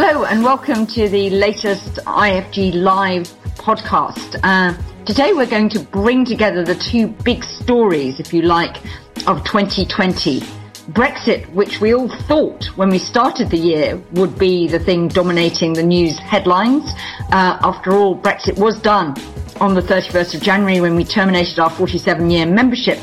Hello and welcome to the latest IFG Live podcast. Uh, today we're going to bring together the two big stories, if you like, of 2020. Brexit, which we all thought when we started the year would be the thing dominating the news headlines. Uh, after all, Brexit was done on the 31st of January when we terminated our 47 year membership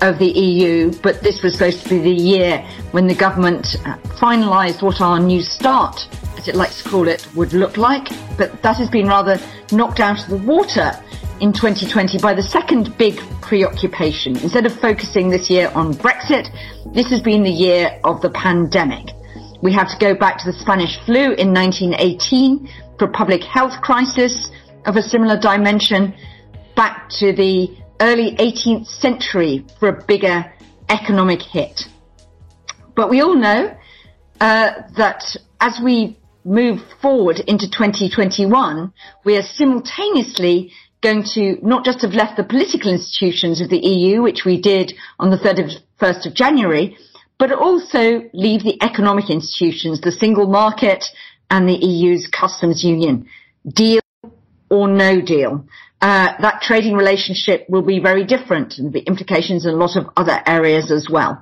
of the EU, but this was supposed to be the year when the government uh, finalised what our new start as it likes to call it, would look like. But that has been rather knocked out of the water in 2020 by the second big preoccupation. Instead of focusing this year on Brexit, this has been the year of the pandemic. We have to go back to the Spanish flu in 1918 for a public health crisis of a similar dimension, back to the early 18th century for a bigger economic hit. But we all know uh, that as we move forward into 2021, we are simultaneously going to not just have left the political institutions of the EU, which we did on the 31st of January, but also leave the economic institutions, the single market and the EU's customs union. Deal or no deal. Uh, that trading relationship will be very different and the implications in a lot of other areas as well.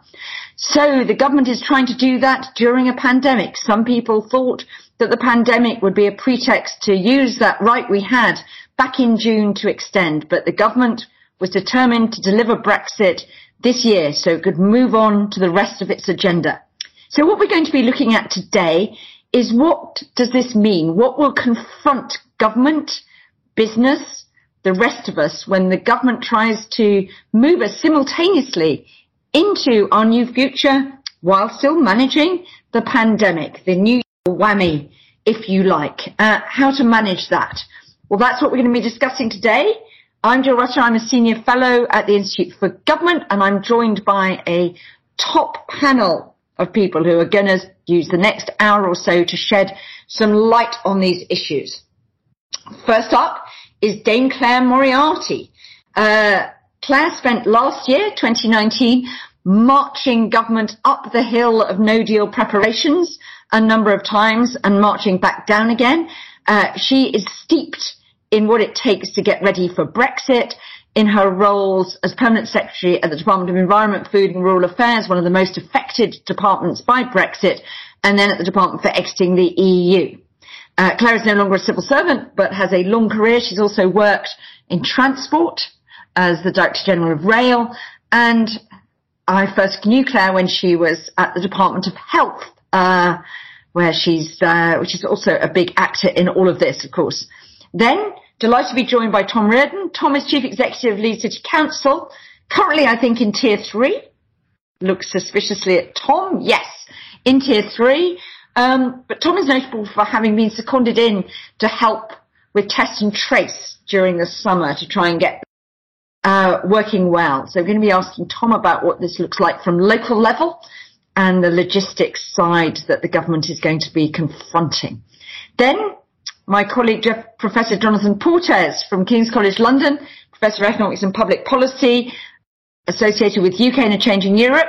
So the government is trying to do that during a pandemic. Some people thought that the pandemic would be a pretext to use that right we had back in June to extend, but the government was determined to deliver Brexit this year so it could move on to the rest of its agenda. So what we're going to be looking at today is what does this mean? What will confront government, business, the rest of us when the government tries to move us simultaneously into our new future while still managing the pandemic, the new whammy, if you like. Uh, how to manage that? Well, that's what we're going to be discussing today. I'm Jill Rutter. I'm a senior fellow at the Institute for Government, and I'm joined by a top panel of people who are going to use the next hour or so to shed some light on these issues. First up is Dame Clare Moriarty. Uh, Clare spent last year, 2019, marching government up the hill of no deal preparations a number of times and marching back down again. Uh, she is steeped in what it takes to get ready for Brexit in her roles as permanent secretary at the Department of Environment, Food and Rural Affairs, one of the most affected departments by Brexit, and then at the Department for Exiting the EU. Uh, Clare is no longer a civil servant, but has a long career. She's also worked in transport as the Director General of Rail, and I first knew Clare when she was at the Department of Health uh, where she's, uh, which is also a big actor in all of this, of course. Then, delighted to be joined by Tom Riordan. Tom is Chief Executive of Leeds City Council, currently I think in Tier 3. Looks suspiciously at Tom. Yes, in Tier 3. Um, but Tom is notable for having been seconded in to help with test and trace during the summer to try and get uh, working well. So we're going to be asking Tom about what this looks like from local level and the logistics side that the government is going to be confronting. Then my colleague Jeff, Professor Jonathan Portes from King's College London, Professor of Economics and Public Policy, associated with UK in a Changing Europe.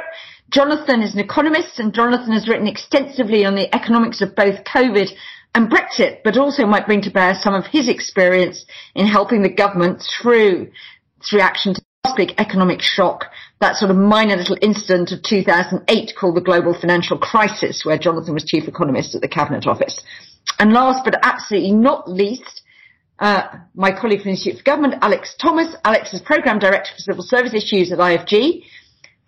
Jonathan is an economist and Jonathan has written extensively on the economics of both COVID and Brexit, but also might bring to bear some of his experience in helping the government through its reaction to the big economic shock that sort of minor little incident of 2008 called the global financial crisis, where Jonathan was chief economist at the Cabinet Office. And last but absolutely not least, uh, my colleague from the Institute for Government, Alex Thomas. Alex is Programme Director for Civil Service Issues at IFG,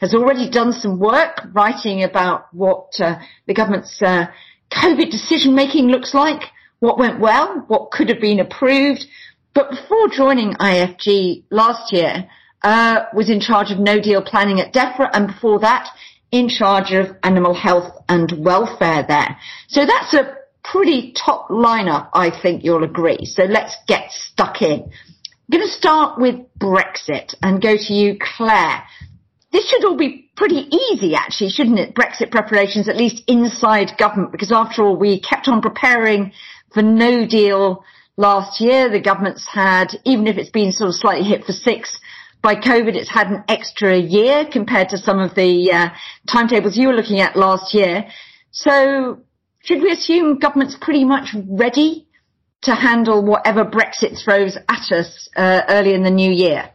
has already done some work writing about what uh, the government's uh, COVID decision making looks like, what went well, what could have been approved. But before joining IFG last year, uh, was in charge of no deal planning at DEFRA and before that in charge of animal health and welfare there. So that's a pretty top lineup, I think you'll agree. So let's get stuck in. I'm going to start with Brexit and go to you, Clare. This should all be pretty easy, actually, shouldn't it? Brexit preparations, at least inside government, because after all, we kept on preparing for no deal last year. The government's had, even if it's been sort of slightly hit for six, by COVID, it's had an extra year compared to some of the uh, timetables you were looking at last year. So should we assume government's pretty much ready to handle whatever Brexit throws at us uh, early in the new year?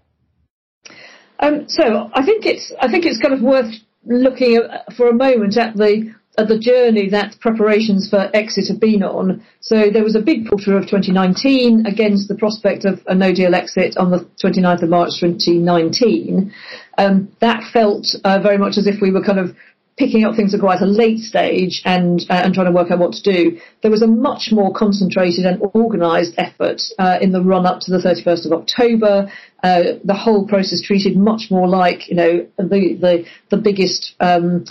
Um, so I think it's I think it's kind of worth looking at, for a moment at the at the journey that preparations for exit have been on. So there was a big quarter of 2019 against the prospect of a no deal exit on the 29th of March 2019. Um, that felt uh, very much as if we were kind of picking up things at quite a late stage and uh, and trying to work out what to do. There was a much more concentrated and organised effort uh, in the run up to the 31st of October. Uh, the whole process treated much more like you know the the the biggest. Um,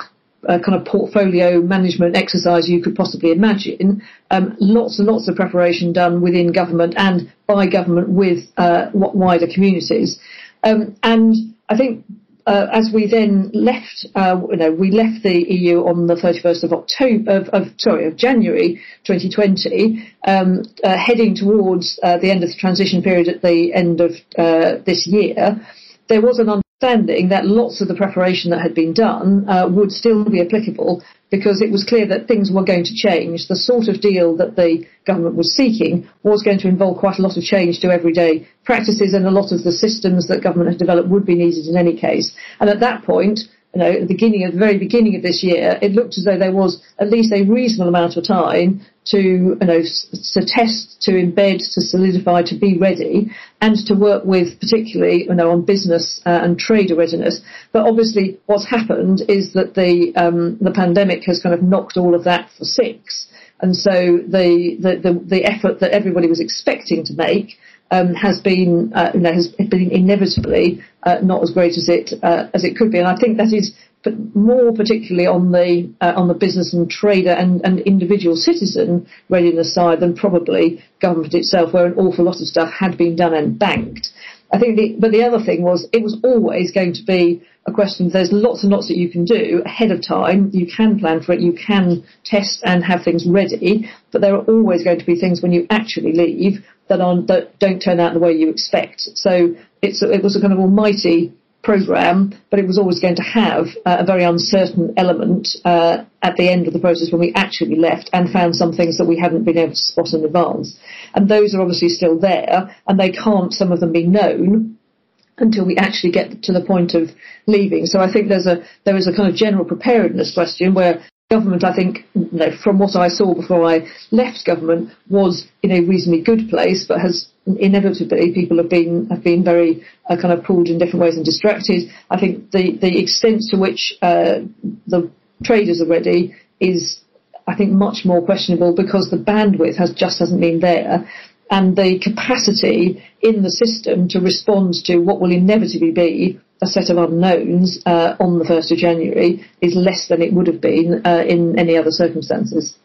uh, kind of portfolio management exercise you could possibly imagine. Um, lots and lots of preparation done within government and by government with uh, wider communities. Um, and I think uh, as we then left, uh, you know, we left the EU on the 31st of October, of, of sorry, of January 2020, um, uh, heading towards uh, the end of the transition period at the end of uh, this year. There was an understanding that lots of the preparation that had been done uh, would still be applicable because it was clear that things were going to change. The sort of deal that the government was seeking was going to involve quite a lot of change to everyday practices and a lot of the systems that government had developed would be needed in any case. And at that point, you know, at the beginning of the very beginning of this year, it looked as though there was at least a reasonable amount of time to, you know, to test, to embed, to solidify, to be ready, and to work with particularly, you know, on business uh, and trade readiness. But obviously, what's happened is that the um, the pandemic has kind of knocked all of that for six, and so the the the, the effort that everybody was expecting to make um, has been, uh, you know, has been inevitably uh, not as great as it uh, as it could be, and I think that is more particularly on the uh, on the business and trader and, and individual citizen readiness side than probably government itself, where an awful lot of stuff had been done and banked. I think, the, but the other thing was it was always going to be a question. There's lots and lots that you can do ahead of time. You can plan for it. You can test and have things ready. But there are always going to be things when you actually leave that, that don't turn out the way you expect. So it's it was a kind of almighty program, but it was always going to have uh, a very uncertain element uh, at the end of the process when we actually left and found some things that we hadn't been able to spot in advance. And those are obviously still there, and they can't, some of them, be known until we actually get to the point of leaving. So I think there's a there is a kind of general preparedness question where government, I think, you know, from what I saw before I left government, was in a reasonably good place, but has inevitably people have been have been very uh, kind of pulled in different ways and distracted. I think the the extent to which uh, the traders are ready is, I think, much more questionable because the bandwidth has just hasn't been there. And the capacity in the system to respond to what will inevitably be a set of unknowns uh, on the 1st of January is less than it would have been uh, in any other circumstances.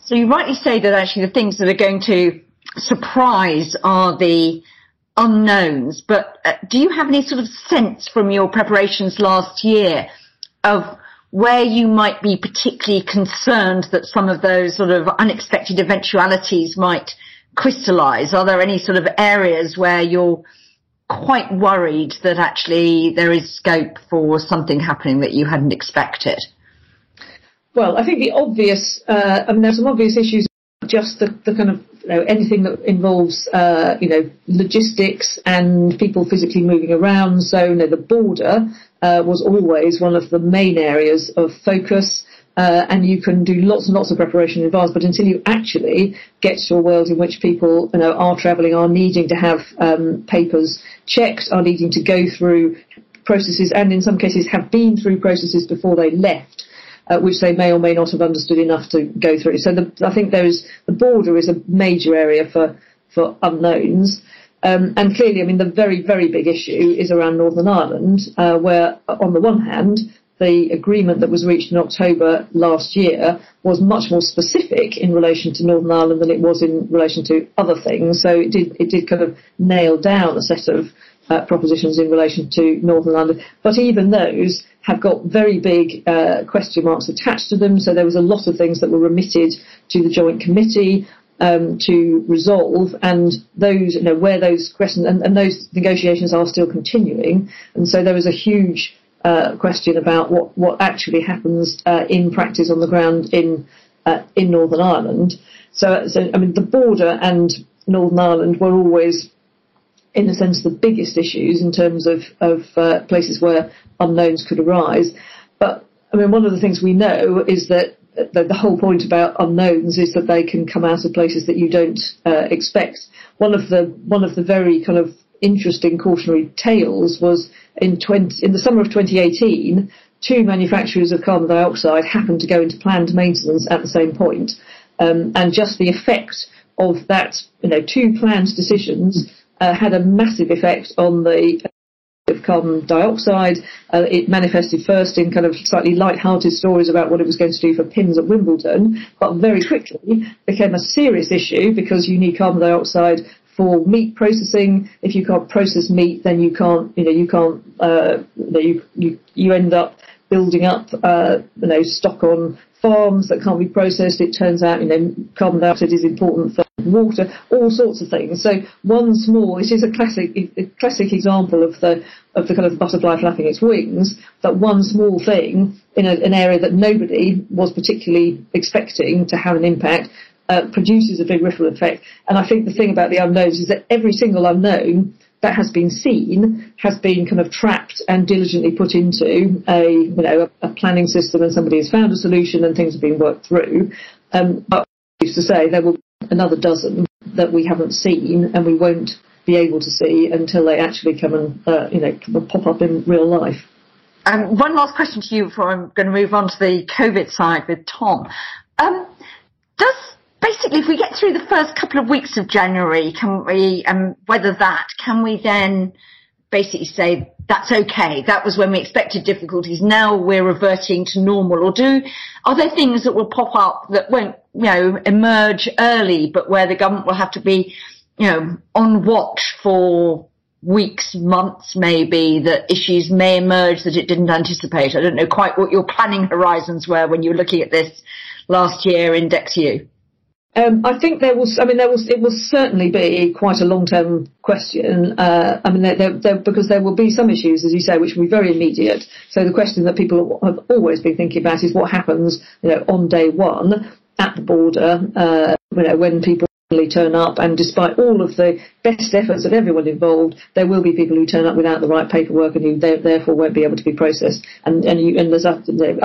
So you rightly say that actually the things that are going to surprise are the unknowns, but uh, do you have any sort of sense from your preparations last year of where you might be particularly concerned that some of those sort of unexpected eventualities might crystallize? Are there any sort of areas where you're quite worried that actually there is scope for something happening that you hadn't expected? Well, I think the obvious, uh, I mean, there's some obvious issues, just the, the kind of, you know, anything that involves, uh, you know, logistics and people physically moving around. So, you know, the border uh, was always one of the main areas of focus uh, and you can do lots and lots of preparation in advance. But until you actually get to a world in which people, you know, are travelling, are needing to have um, papers checked, are needing to go through processes, and in some cases have been through processes before they left. Uh, which they may or may not have understood enough to go through. So the, I think there is the border is a major area for for unknowns. Um, and clearly, I mean, the very, very big issue is around Northern Ireland, uh, where, on the one hand, the agreement that was reached in October last year was much more specific in relation to Northern Ireland than it was in relation to other things. So it did it did kind of nail down a set of uh, propositions in relation to Northern Ireland. But even those have got very big uh, question marks attached to them. So there was a lot of things that were remitted to the Joint Committee. Um, to resolve, and those, you know, where those questions and, and those negotiations are still continuing, and so there was a huge uh, question about what, what actually happens uh, in practice on the ground in uh, in Northern Ireland. So, so, I mean, the border and Northern Ireland were always, in a sense, the biggest issues in terms of, of uh, places where unknowns could arise. But, I mean, one of the things we know is that the, the, whole point about unknowns is that they can come out of places that you don't uh, expect. One of the one of the very kind of interesting cautionary tales was in 20, in the summer of 2018, two manufacturers of carbon dioxide happened to go into planned maintenance at the same point, um, and just the effect of that, you know, two planned decisions uh, had a massive effect on the of carbon dioxide. Uh, it manifested first in kind of slightly light-hearted stories about what it was going to do for pins at Wimbledon, but very quickly became a serious issue because you need carbon dioxide for meat processing. If you can't process meat, then you can't, you know, you can't, uh, you, know, you, you, end up building up, uh, you know, stock on farms that can't be processed. It turns out, you know, carbon dioxide is important for water, all sorts of things. So one small, this is a classic, a classic example of the of the kind of butterfly flapping its wings. That one small thing in a, an area that nobody was particularly expecting to have an impact uh, produces a big ripple effect. And I think the thing about the unknowns is that every single unknown that has been seen has been kind of trapped and diligently put into a you know a, a planning system, and somebody has found a solution and things have been worked through. Um, but I used to say there will be another dozen that we haven't seen and we won't be able to see until they actually come and uh, you know pop up in real life. Um, one last question to you before I'm going to move on to the COVID side with Tom. Um, does basically, if we get through the first couple of weeks of January, can we, um, whether that, can we then basically say that's okay. That was when we expected difficulties. Now we're reverting to normal. Or do are there things that will pop up that won't, you know, emerge early, but where the government will have to be, you know, on watch for weeks, months, maybe that issues may emerge that it didn't anticipate. I don't know quite what your planning horizons were when you were looking at this last year in DExEU. Um, I think there will. I mean, there will. It will certainly be quite a long-term question. Uh, I mean, because there will be some issues, as you say, which will be very immediate. So the question that people have always been thinking about is what happens, you know, on day one at the border, uh, you know, when people turn up, and despite all of the best efforts of everyone involved, there will be people who turn up without the right paperwork and who therefore won't be able to be processed. And and, you, and there's, I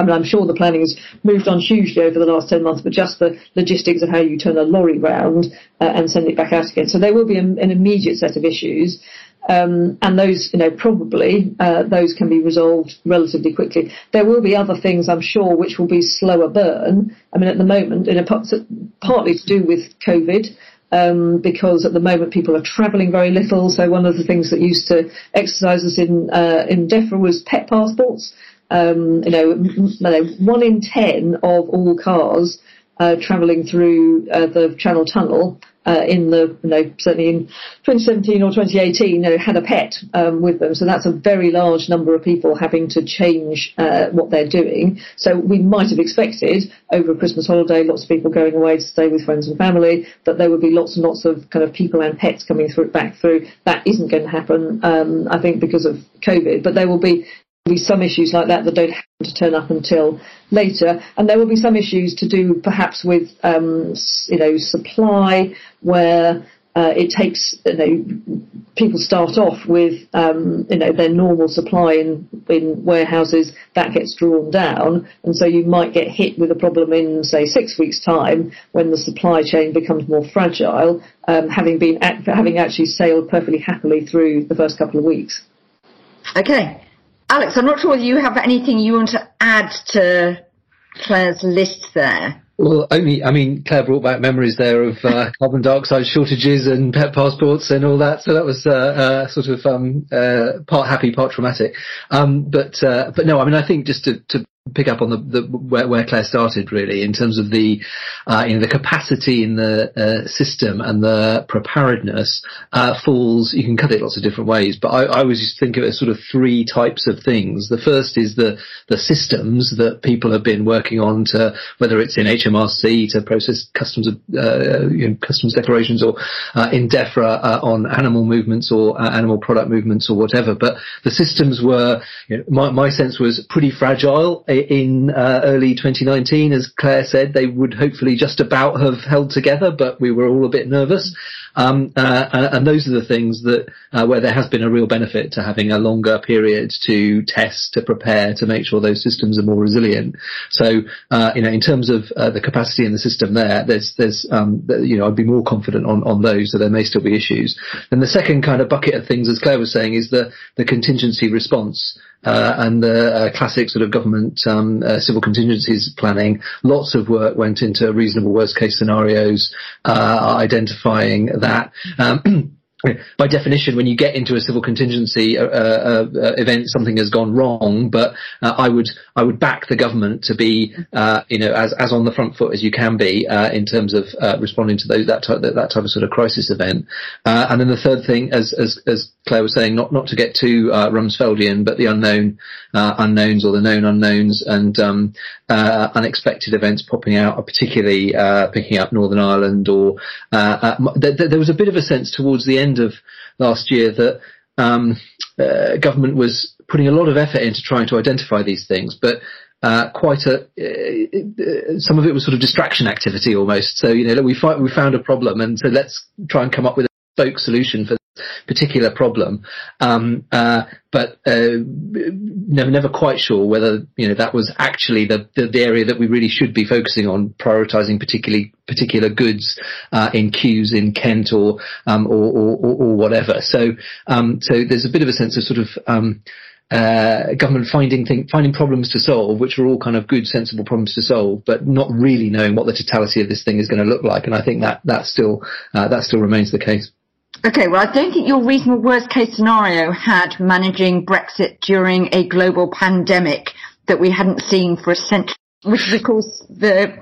mean, I'm sure the planning has moved on hugely over the last ten months, but just the logistics of how you turn a lorry round uh, and send it back out again. So there will be a, an immediate set of issues. Um, and those, you know, probably uh, those can be resolved relatively quickly. There will be other things, I'm sure, which will be slower burn. I mean, at the moment, in a, partly to do with COVID, um, because at the moment people are travelling very little. So one of the things that used to exercise us in uh, in DEFRA was pet passports. Um, you know, one in ten of all cars uh, travelling through uh, the Channel Tunnel uh, in the, you know, certainly in 2017 or 2018, you know, had a pet um, with them. So that's a very large number of people having to change uh, what they're doing. So we might have expected over a Christmas holiday, lots of people going away to stay with friends and family, that there would be lots and lots of kind of people and pets coming through back through. That isn't going to happen, um, I think, because of COVID. But there will be be some issues like that that don't happen to turn up until later, and there will be some issues to do perhaps with um, you know supply where uh, it takes you know people start off with um, you know their normal supply in in warehouses that gets drawn down, and so you might get hit with a problem in say six weeks' time when the supply chain becomes more fragile, um, having been having actually sailed perfectly happily through the first couple of weeks. Okay. Alex, I'm not sure whether you have anything you want to add to Clare's list there. Well, only, I mean, Clare brought back memories there of uh, carbon dioxide shortages and pet passports and all that. So that was uh, uh, sort of um, uh, part happy, part traumatic. Um, but uh, but no, I mean, I think just to, to pick up on the, the where, where, Clare started really in terms of the uh, the capacity in the uh, system and the preparedness uh, falls you can cut it lots of different ways but I, I always think of it as sort of three types of things. The first is the the systems that people have been working on to whether it's in HMRC to process customs uh, you know, customs declarations or uh, in DEFRA uh, on animal movements or animal product movements or whatever but the systems were you know, my, my sense was pretty fragile in uh, early 2019, as Clare said, they would hopefully just about have held together, but we were all a bit nervous. Um, uh, and those are the things that uh, where there has been a real benefit to having a longer period to test, to prepare, to make sure those systems are more resilient. So, uh, you know, in terms of uh, the capacity in the system there, there's, there's, um, you know, I'd be more confident on, on those, so there may still be issues. And the second kind of bucket of things, as Clare was saying, is the, the contingency response. Uh, and the uh, classic sort of government um, uh, civil contingencies planning. Lots of work went into reasonable worst case scenarios, uh, identifying that. Um, by definition, when you get into a civil contingency uh, uh, uh, event, something has gone wrong. But uh, I would I would back the government to be uh, you know as as on the front foot as you can be uh, in terms of responding to those that type that, that, type of sort of crisis event. and then the third thing, as as as Clare was saying, not not to get too Rumsfeldian, but the unknown unknowns or the known unknowns and um, unexpected events popping out, particularly picking up Northern Ireland or th- th- there was a bit of a sense towards the end end of last year that um, uh, government was putting a lot of effort into trying to identify these things, but uh, quite a uh, some of it was sort of distraction activity almost. So you know we we found a problem, and so let's try and come up with a spoke solution for particular problem, um, uh, but uh, never never quite sure whether you know that was actually the, the, the area that we really should be focusing on, prioritising particularly particular goods uh, in queues in Kent or, um, or, or, or whatever. So um, so there's a bit of a sense of sort of um, uh, government finding finding problems to solve, which are all kind of good, sensible problems to solve, but not really knowing what the totality of this thing is going to look like. And I think that that still uh, that still remains the case. Okay, well, I don't think your reasonable worst case scenario had managing Brexit during a global pandemic that we hadn't seen for a century, which is, of course, the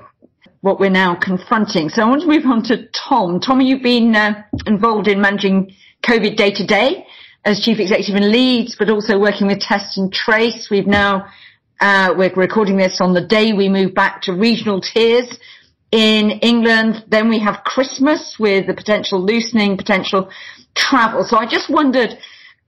what we're now confronting. So I want to move on to Tom. Tom, you've been uh, involved in managing COVID day to day as chief executive in Leeds, but also working with Test and Trace. We've now uh, we're recording this on the day we move back to regional tiers in England. Then we have Christmas with the potential loosening, potential travel. So I just wondered,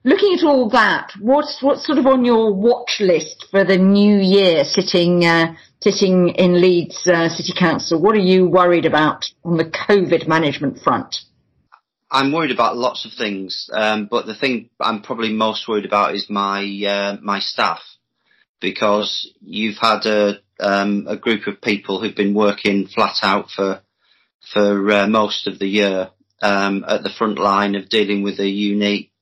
looking at all that, what's what's sort of on your watch list for the new year? Sitting uh, sitting in Leeds uh, City Council, what are you worried about on the COVID management front? I'm worried about lots of things, um, but the thing I'm probably most worried about is my uh, my staff because you've had a um, a group of people who've been working flat out for for uh, most of the year um, at the front line of dealing with a unique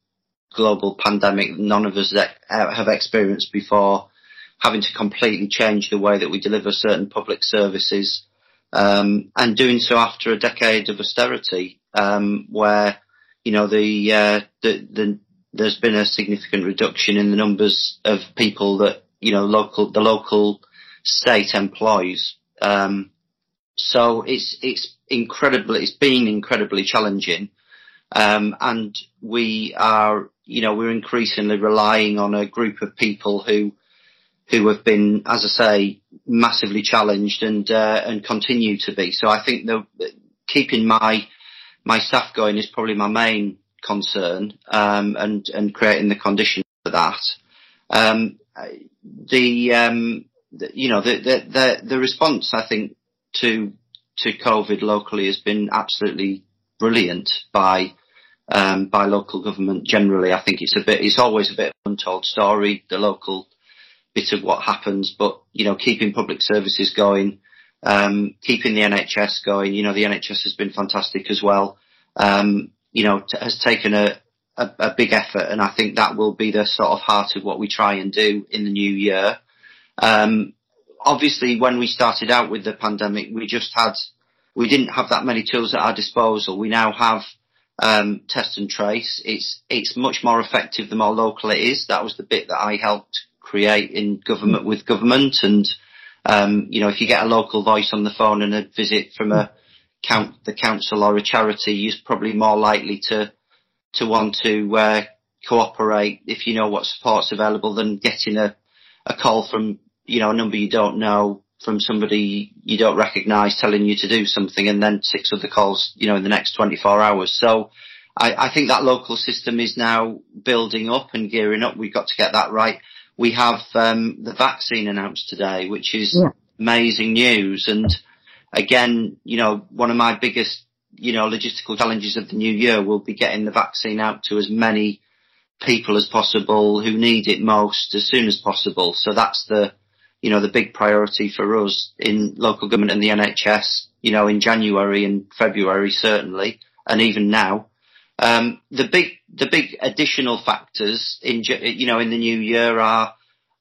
global pandemic none of us have experienced before, having to completely change the way that we deliver certain public services, um, and doing so after a decade of austerity, um, where you know the, uh, the the there's been a significant reduction in the numbers of people that you know local the local state employs. Um, so it's it's incredibly it's been incredibly challenging, um, and we are you know we're increasingly relying on a group of people who who have been, as I say, massively challenged and uh, and continue to be. So I think the keeping my my staff going is probably my main concern, um, and and creating the conditions for that. Um, the um, you know, the, the, the, the response, I think, to, to COVID locally has been absolutely brilliant by, um, by local government generally. I think it's a bit, it's always a bit untold story, the local bit of what happens, but, you know, keeping public services going, um, keeping the NHS going, you know, the NHS has been fantastic as well. Um, you know, t- has taken a, a, a, big effort and I think that will be the sort of heart of what we try and do in the new year. Um, obviously, when we started out with the pandemic, we just had, we didn't have that many tools at our disposal. We now have um, test and trace. It's it's much more effective the more local it is. That was the bit that I helped create in government with government. And um, you know, if you get a local voice on the phone and a visit from a count the council or a charity, you're probably more likely to to want to uh, cooperate if you know what support's available than getting a a call from you know, a number you don't know from somebody you don't recognise telling you to do something and then six other calls, you know, in the next 24 hours. So I, I think that local system is now building up and gearing up. We've got to get that right. we have um, the vaccine announced today, which is yeah. amazing news. And again, you know, one of my biggest, you know, logistical challenges of the new year will be getting the vaccine out to as many people as possible who need it most as soon as possible. So that's the, you know, the big priority for us in local government and the NHS, you know, in January and February certainly, and even now. Um, the big, the big additional factors in, you know, in the new year are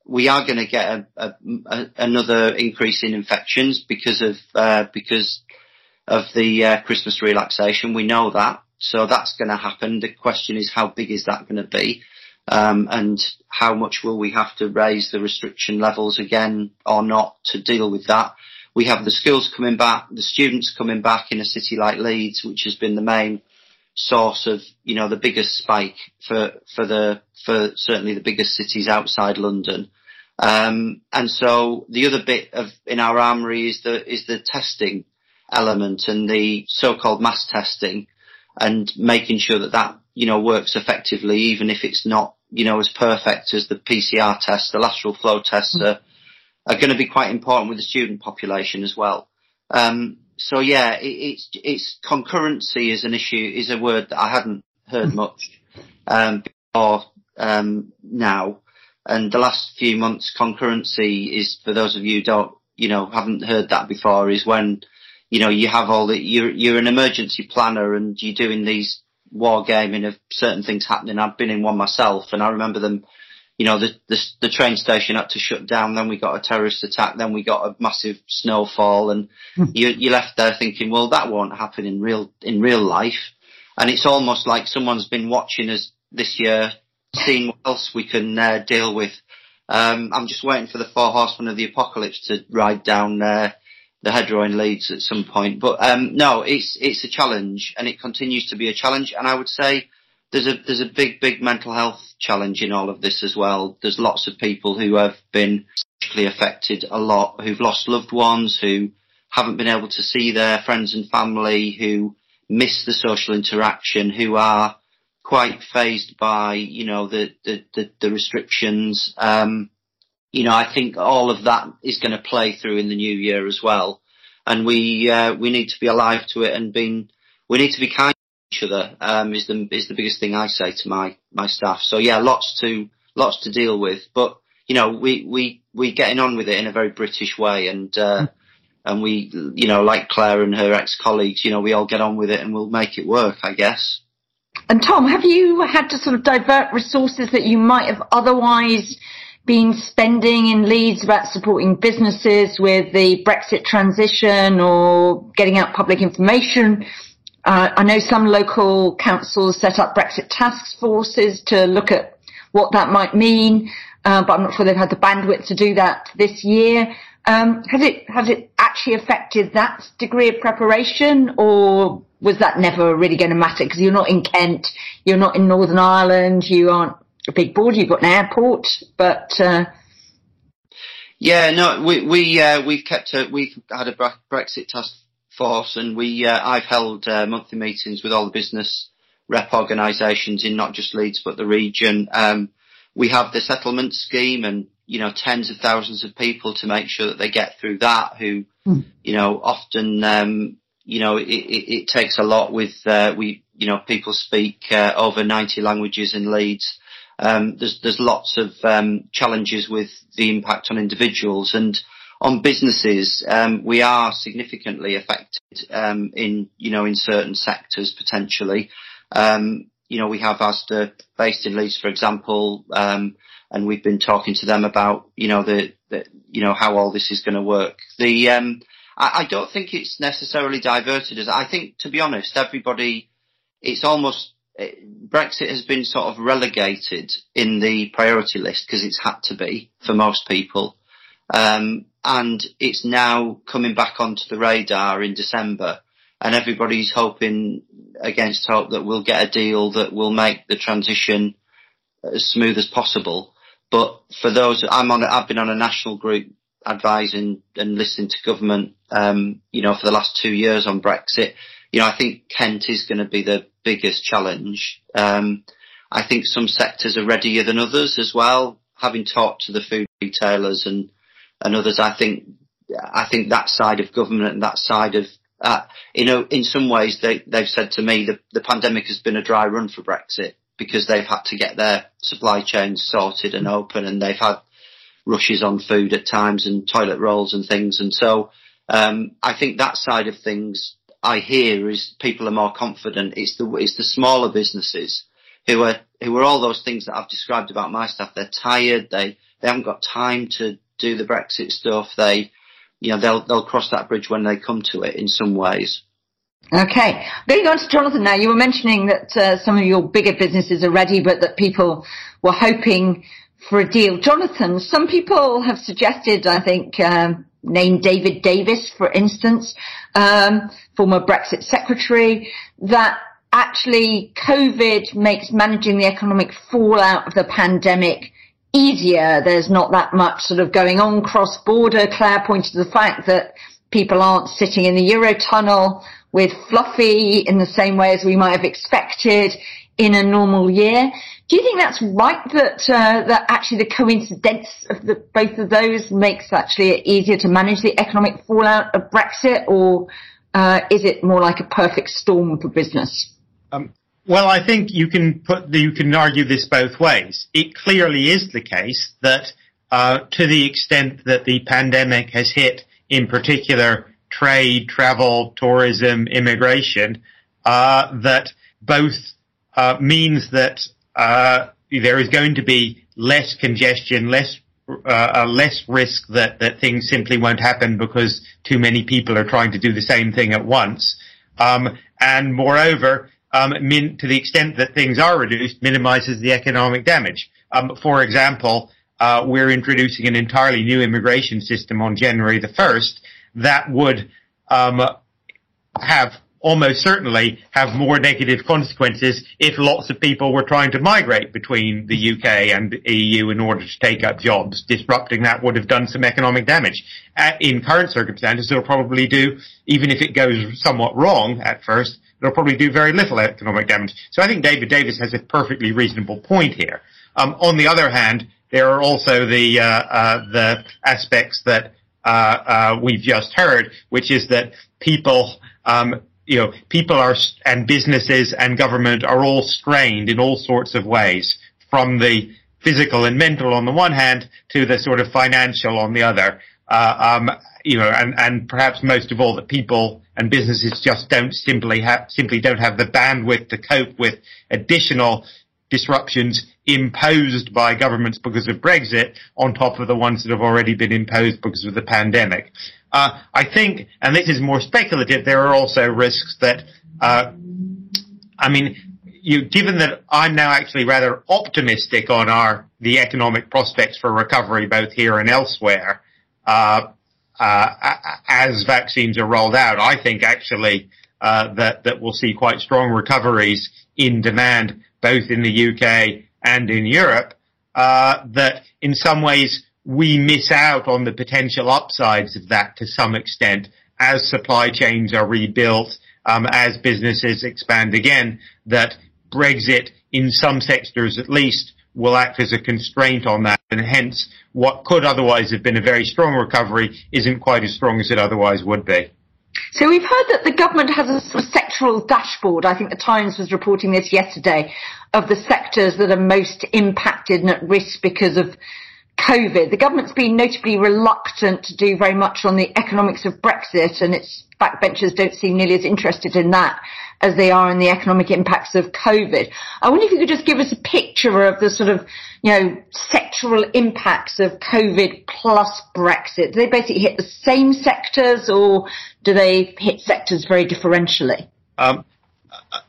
we are going to get a, a, a, another increase in infections because of uh, because of the uh, Christmas relaxation. We know that, so that's going to happen. The question is, how big is that going to be, um, and how much will we have to raise the restriction levels again or not to deal with that? We have the schools coming back, the students coming back in a city like Leeds, which has been the main source of, you know, the biggest spike for, for the, for certainly the biggest cities outside London. Um, and so the other bit of, in our armory is the, is the testing element and the so-called mass testing and making sure that that, you know, works effectively, even if it's not, you know, as perfect as the PCR test, the lateral flow tests are, are going to be quite important with the student population as well. Um, so yeah, it, it's it's concurrency is an issue is a word that I hadn't heard much um, before um, now, and the last few months concurrency is for those of you who don't you know haven't heard that before is when you know you have all the you're you're an emergency planner and you're doing these war gaming of certain things happening. I've been in one myself, and I remember them you know, the, the, the train station had to shut down. Then we got a terrorist attack. Then we got a massive snowfall, and hmm. you you left there thinking, well, that won't happen in real in real life. And it's almost like someone's been watching us this year, seeing what else we can uh, deal with. Um, I'm just waiting for the four horsemen of the apocalypse to ride down uh, the hedgerow in Leeds at some point. But um, no, it's it's a challenge, and it continues to be a challenge. And I would say there's a there's a big big mental health challenge in all of this as well. There's lots of people who have been psychically affected a lot, who've lost loved ones, who haven't been able to see their friends and family, who miss the social interaction, who are quite fazed by you know the the the, the restrictions. Um, you know, I think all of that is going to play through in the new year as well, and we uh, we need to be alive to it and being we need to be kind to each other um, is the is the biggest thing I say to my my staff. So yeah, lots to lots to deal with, but you know we we we getting on with it in a very British way, and uh, and we you know like Clare and her ex colleagues, you know we all get on with it and we'll make it work, I guess. And Tom, have you had to sort of divert resources that you might have otherwise been spending in Leeds about supporting businesses with the Brexit transition or getting out public information uh, I know some local councils set up Brexit task forces to look at what that might mean, uh, but I'm not sure they've had the bandwidth to do that this year. Um, has it has it actually affected that degree of preparation, or was that never really going to matter? Because you're not in Kent, you're not in Northern Ireland, you aren't a big border, you've got an airport, but uh, yeah, no, we we uh, we've kept a, we've had a Brexit task force, and we uh, I've held uh, monthly meetings with all the business rep organisations in not just Leeds but the region. Um, we have the settlement scheme, and you know tens of thousands of people to make sure that they get through that. Who mm. you know often um, you know it, it, it, takes a lot with uh, we you know people speak uh, over 90 languages in Leeds. Um, there's there's lots of um, challenges with the impact on individuals and on businesses, um, we are significantly affected um, in you know in certain sectors potentially. Um, you know, we have Asda based in Leeds, for example, um, and we've been talking to them about you know the, the you know how all this is going to work. The I, I don't think it's necessarily diverted as I think, to be honest, everybody. It's almost Brexit has been sort of relegated in the priority list because it's had to be for most people. Um, and it's now coming back onto the radar in December and everybody's hoping against hope that we'll get a deal that will make the transition as smooth as possible. But for those, I'm on, I've been on a national group advising and listening to government, um, you know, for the last two years on Brexit. You know, I think Kent is going to be the biggest challenge. Um, I think some sectors are readier than others as well. having talked to the food retailers and and others, I think I think that side of government and that side of uh, you know, in some ways they they've said to me that the pandemic has been a dry run for Brexit because they've had to get their supply chains sorted and open, and they've had rushes on food at times and toilet rolls and things, and so um, I think that side of things I hear is people are more confident. It's the it's the smaller businesses who are who are all those things that I've described about my staff. They're tired. They they haven't got time to do the Brexit stuff. They you know they'll they'll cross that bridge when they come to it in some ways. Okay, going on to Jonathan now. You were mentioning that uh, some of your bigger businesses are ready, but that people were hoping for a deal. Jonathan, some people have suggested, I think, um, named David Davis, for instance, um, former Brexit secretary, that actually COVID makes managing the economic fallout of the pandemic easier. There's not that much sort of going on cross border. Clare pointed to the fact that people aren't sitting in the Eurotunnel with Fluffy in the same way as we might have expected in a normal year. Do you think that's right that uh, that actually the coincidence of the, both of those makes actually it easier to manage the economic fallout of Brexit, or uh, is it more like a perfect storm for business? Um, well, I think you can put you can argue this both ways. It clearly is the case that uh, to the extent that the pandemic has hit, in particular, trade, travel, tourism, immigration, uh, that both uh, means that uh, there is going to be less congestion, less uh, less risk that, that things simply won't happen because too many people are trying to do the same thing at once. Um, and moreover, um, min- to the extent that things are reduced, minimizes the economic damage. Um, for example, uh, we're introducing an entirely new immigration system on January the 1st that would um, have almost certainly have more negative consequences if lots of people were trying to migrate between the UK and the EU in order to take up jobs. Disrupting that would have done some economic damage. Uh, in current circumstances, it'll probably do, even if it goes somewhat wrong at first, it'll probably do very little economic damage. So I think David Davis has a perfectly reasonable point here. Um, on the other hand, there are also the uh, uh, the aspects that uh, uh, we've just heard, which is that people um, you know, people are, and businesses and government are all strained in all sorts of ways from the physical and mental on the one hand to the sort of financial on the other. Uh, um, you know, and, and perhaps most of all that people and businesses just don't simply have, simply don't have the bandwidth to cope with additional disruptions imposed by governments because of Brexit on top of the ones that have already been imposed because of the pandemic. Uh, I think, and this is more speculative, there are also risks that, uh, I mean, you, given that I'm now actually rather optimistic on our the economic prospects for recovery both here and elsewhere, uh, uh as vaccines are rolled out, I think actually uh, that that we'll see quite strong recoveries in demand both in the UK and in Europe. Uh, that in some ways we miss out on the potential upsides of that to some extent as supply chains are rebuilt, um, as businesses expand again, that Brexit in some sectors at least will act as a constraint on that and hence what could otherwise have been a very strong recovery isn't quite as strong as it otherwise would be. So we've heard that the government has a sort of sectoral dashboard. I think the Times was reporting this yesterday of the sectors that are most impacted and at risk because of COVID. The government's been notably reluctant to do very much on the economics of Brexit, and its backbenchers don't seem nearly as interested in that as they are in the economic impacts of COVID. I wonder if you could just give us a picture of the sort of, you know, sectoral impacts of COVID plus Brexit. Do they basically hit the same sectors, or do they hit sectors very differentially? Um,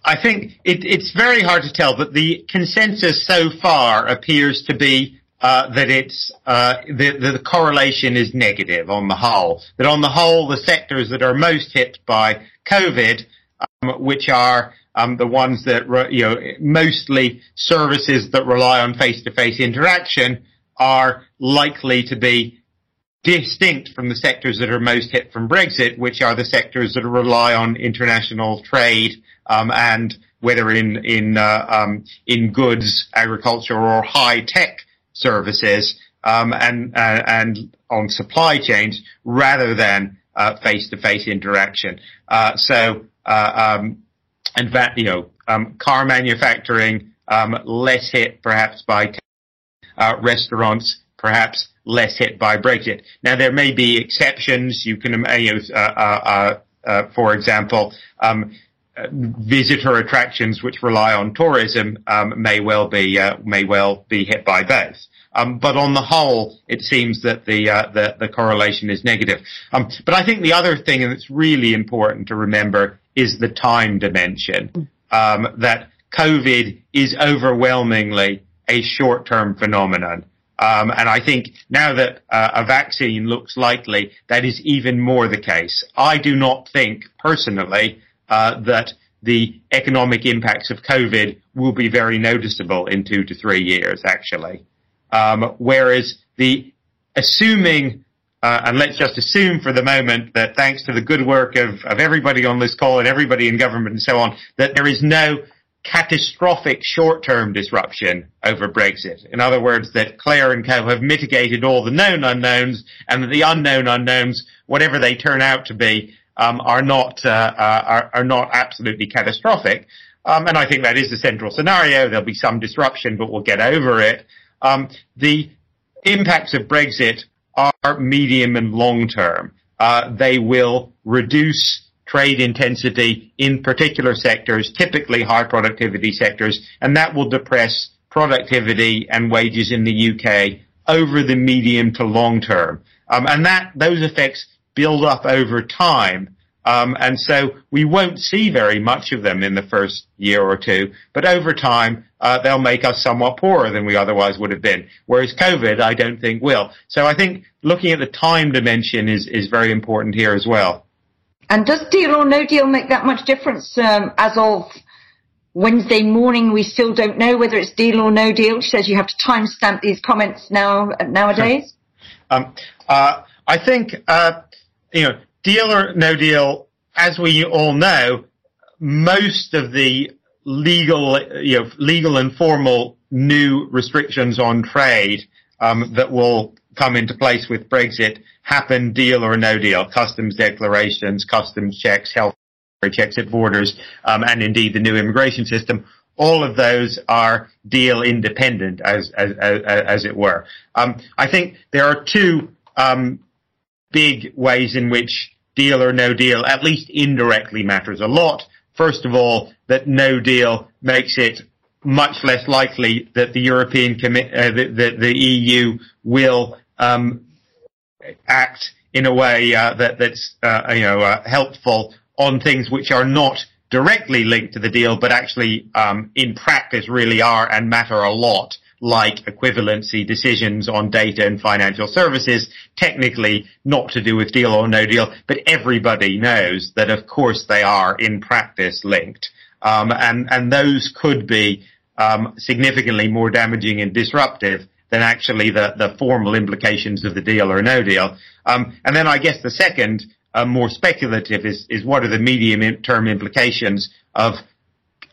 I think it, it's very hard to tell, but the consensus so far appears to be uh, that it's uh, the, the correlation is negative on the whole. That on the whole, the sectors that are most hit by COVID, um, which are um, the ones that re- you know mostly services that rely on face-to-face interaction, are likely to be distinct from the sectors that are most hit from Brexit, which are the sectors that rely on international trade um, and whether in in uh, um, in goods, agriculture, or high tech services um, and uh, and on supply chains rather than face to face interaction. Uh, so uh, um, and that you know um, car manufacturing um, less hit perhaps by uh, restaurants perhaps less hit by Brexit. Now there may be exceptions. You can you know for example. Um, visitor attractions which rely on tourism um, may well be uh, may well be hit by both. Um, but on the whole, it seems that the, uh, the, the correlation is negative. Um, but I think the other thing that's really important to remember is the time dimension. Um, that COVID is overwhelmingly a short-term phenomenon. Um, and I think now that uh, a vaccine looks likely, that is even more the case. I do not think personally uh, that the economic impacts of COVID will be very noticeable in two to three years, actually. Um, whereas the assuming, uh, and let's just assume for the moment that thanks to the good work of, of everybody on this call and everybody in government and so on, that there is no catastrophic short-term disruption over Brexit. In other words, that Clare and Co have mitigated all the known unknowns and that the unknown unknowns, whatever they turn out to be, um, are not uh, uh, are, are, not absolutely catastrophic. Um, and I think that is the central scenario. There'll be some disruption, but we'll get over it. Um, the impacts of Brexit are medium and long term. Uh, they will reduce trade intensity in particular sectors, typically high productivity sectors, and that will depress productivity and wages in the UK over the medium to long term. Um, and that those effects build up over time. Um, and so we won't see very much of them in the first year or two, but over time, uh, they'll make us somewhat poorer than we otherwise would have been. Whereas COVID, I don't think will. So I think looking at the time dimension is, is very important here as well. And does deal or no deal make that much difference um, as of Wednesday morning? We still don't know whether it's deal or no deal. She says you have to timestamp these comments now nowadays. um, uh, I think uh, you know deal or no deal, as we all know, most of the legal, you know, legal and formal new restrictions on trade um, that will come into place with Brexit happen deal or no deal. Customs declarations, customs checks, health checks at borders, um, and indeed the new immigration system. All of those are deal independent, as as as, as it were. Um, I think there are two um, big ways in which deal or no deal, at least indirectly, matters a lot. First of all, that no deal makes it much less likely that the European commi- uh, the, the, the, EU will um, act in a way uh, that, that's uh, you know uh, helpful on things which are not directly linked to the deal, but actually um, in practice really are and matter a lot like equivalency decisions on data and financial services, technically not to do with deal or no deal, but everybody knows that of course they are in practice linked. Um, and, and those could be um, significantly more damaging and disruptive than actually the, the formal implications of the deal or no deal. Um, and then I guess the second, uh, more speculative, is, is what are the medium term implications of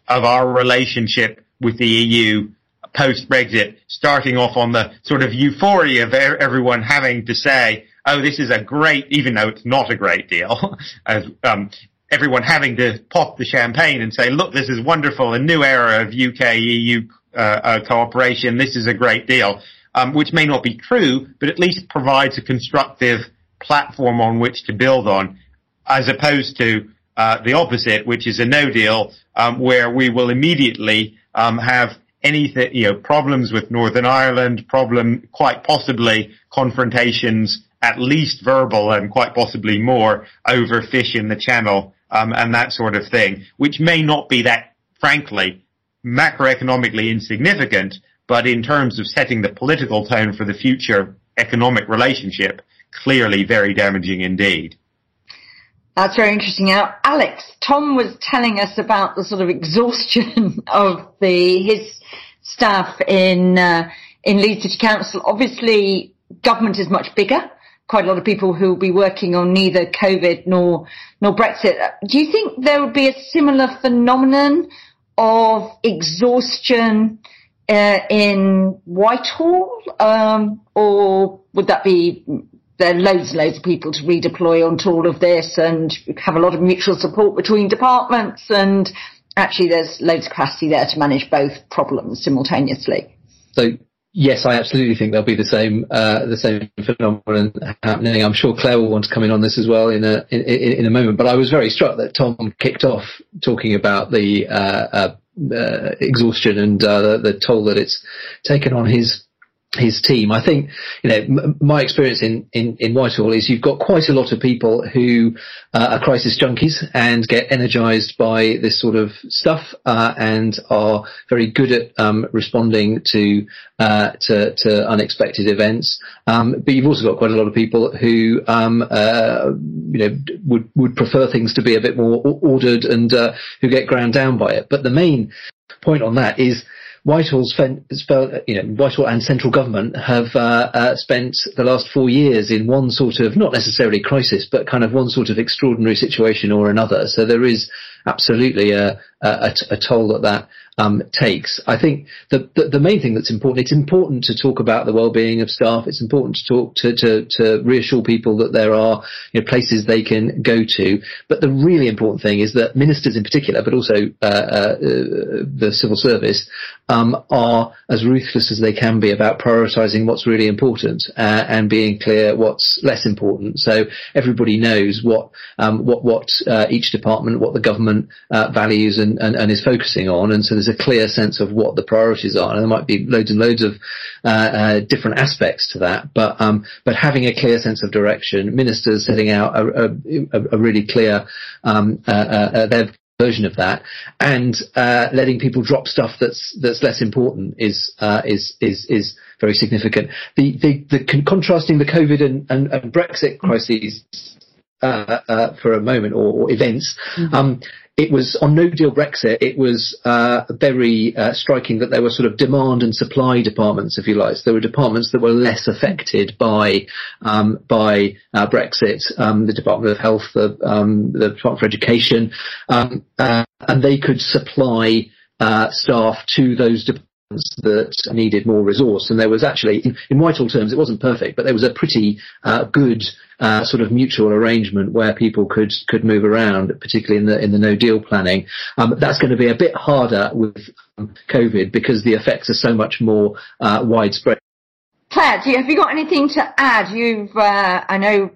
of our relationship with the EU post Brexit, starting off on the sort of euphoria of everyone having to say, "Oh, this is a great," even though it's not a great deal, as um, everyone having to pop the champagne and say, "Look, this is wonderful, a new era of UK EU uh, uh, cooperation. This is a great deal," um, which may not be true, but at least provides a constructive platform on which to build on, as opposed to uh, the opposite, which is a no deal, um, where we will immediately um, have anything, you know, problems with Northern Ireland, problem, quite possibly confrontations, at least verbal and quite possibly more over fish in the channel, um, and that sort of thing, which may not be that, frankly, macroeconomically insignificant, but in terms of setting the political tone for the future economic relationship, clearly very damaging indeed. That's very interesting. Now, Alex, Tom was telling us about the sort of exhaustion of the his staff in uh, in Leeds City Council. Obviously, government is much bigger. Quite a lot of people who will be working on neither COVID nor nor Brexit. Do you think there would be a similar phenomenon of exhaustion uh, in Whitehall, um, or would that be there are loads and loads of people to redeploy onto all of this and have a lot of mutual support between departments and actually there's loads of capacity there to manage both problems simultaneously. So yes, I absolutely think there'll be the same uh, the same phenomenon happening. I'm sure Clare will want to come in on this as well in a in, in a moment. But I was very struck that Tom kicked off talking about the uh, uh, uh exhaustion and uh, the, the toll that it's taken on his his team. I think, you know, m- my experience in, in, in Whitehall is you've got quite a lot of people who uh, are crisis junkies and get energized by this sort of stuff uh, and are very good at um, responding to, uh, to, to unexpected events. Um, but you've also got quite a lot of people who, um, uh, you know, would would prefer things to be a bit more ordered and uh, who get ground down by it. But the main point on that is Whitehall's you know, Whitehall and central government have uh, uh, spent the last four years in one sort of, not necessarily crisis, but kind of one sort of extraordinary situation or another. So there is absolutely a, a, a toll that that um, takes. I think the, the, the main thing that's important. It's important to talk about the well-being of staff. It's important to talk to to, to reassure people that there are you know, places they can go to. But the really important thing is that ministers in particular, but also uh, uh, the civil service, um, are as ruthless as they can be about prioritising what's really important uh, and being clear what's less important. So everybody knows what um, what what uh, each department, what the government uh, values and, and, and is focusing on, and so there's a clear sense of what the priorities are. And there might be loads and loads of uh, uh, different aspects to that, but um, but having a clear sense of direction, ministers setting out a, a, a really clear um, uh, uh, uh their version of that, and uh, letting people drop stuff that's that's less important is is is is very significant. The the, the con- contrasting the COVID and, and, and Brexit crises uh, uh, for a moment or, or events. Mm-hmm. Um, it was on no deal Brexit. It was uh, very uh, striking that there were sort of demand and supply departments, if you like. So there were departments that were less affected by um, by uh, Brexit. Um, the Department of Health, the, um, the Department for Education, um, uh, and they could supply uh, staff to those departments that needed more resource. And there was actually, in, in Whitehall terms, it wasn't perfect, but there was a pretty uh, good uh, sort of mutual arrangement where people could could move around, particularly in the in the no deal planning. Um, that's going to be a bit harder with um, COVID because the effects are so much more uh, widespread. Clare, you, have you got anything to add? You've, uh, I know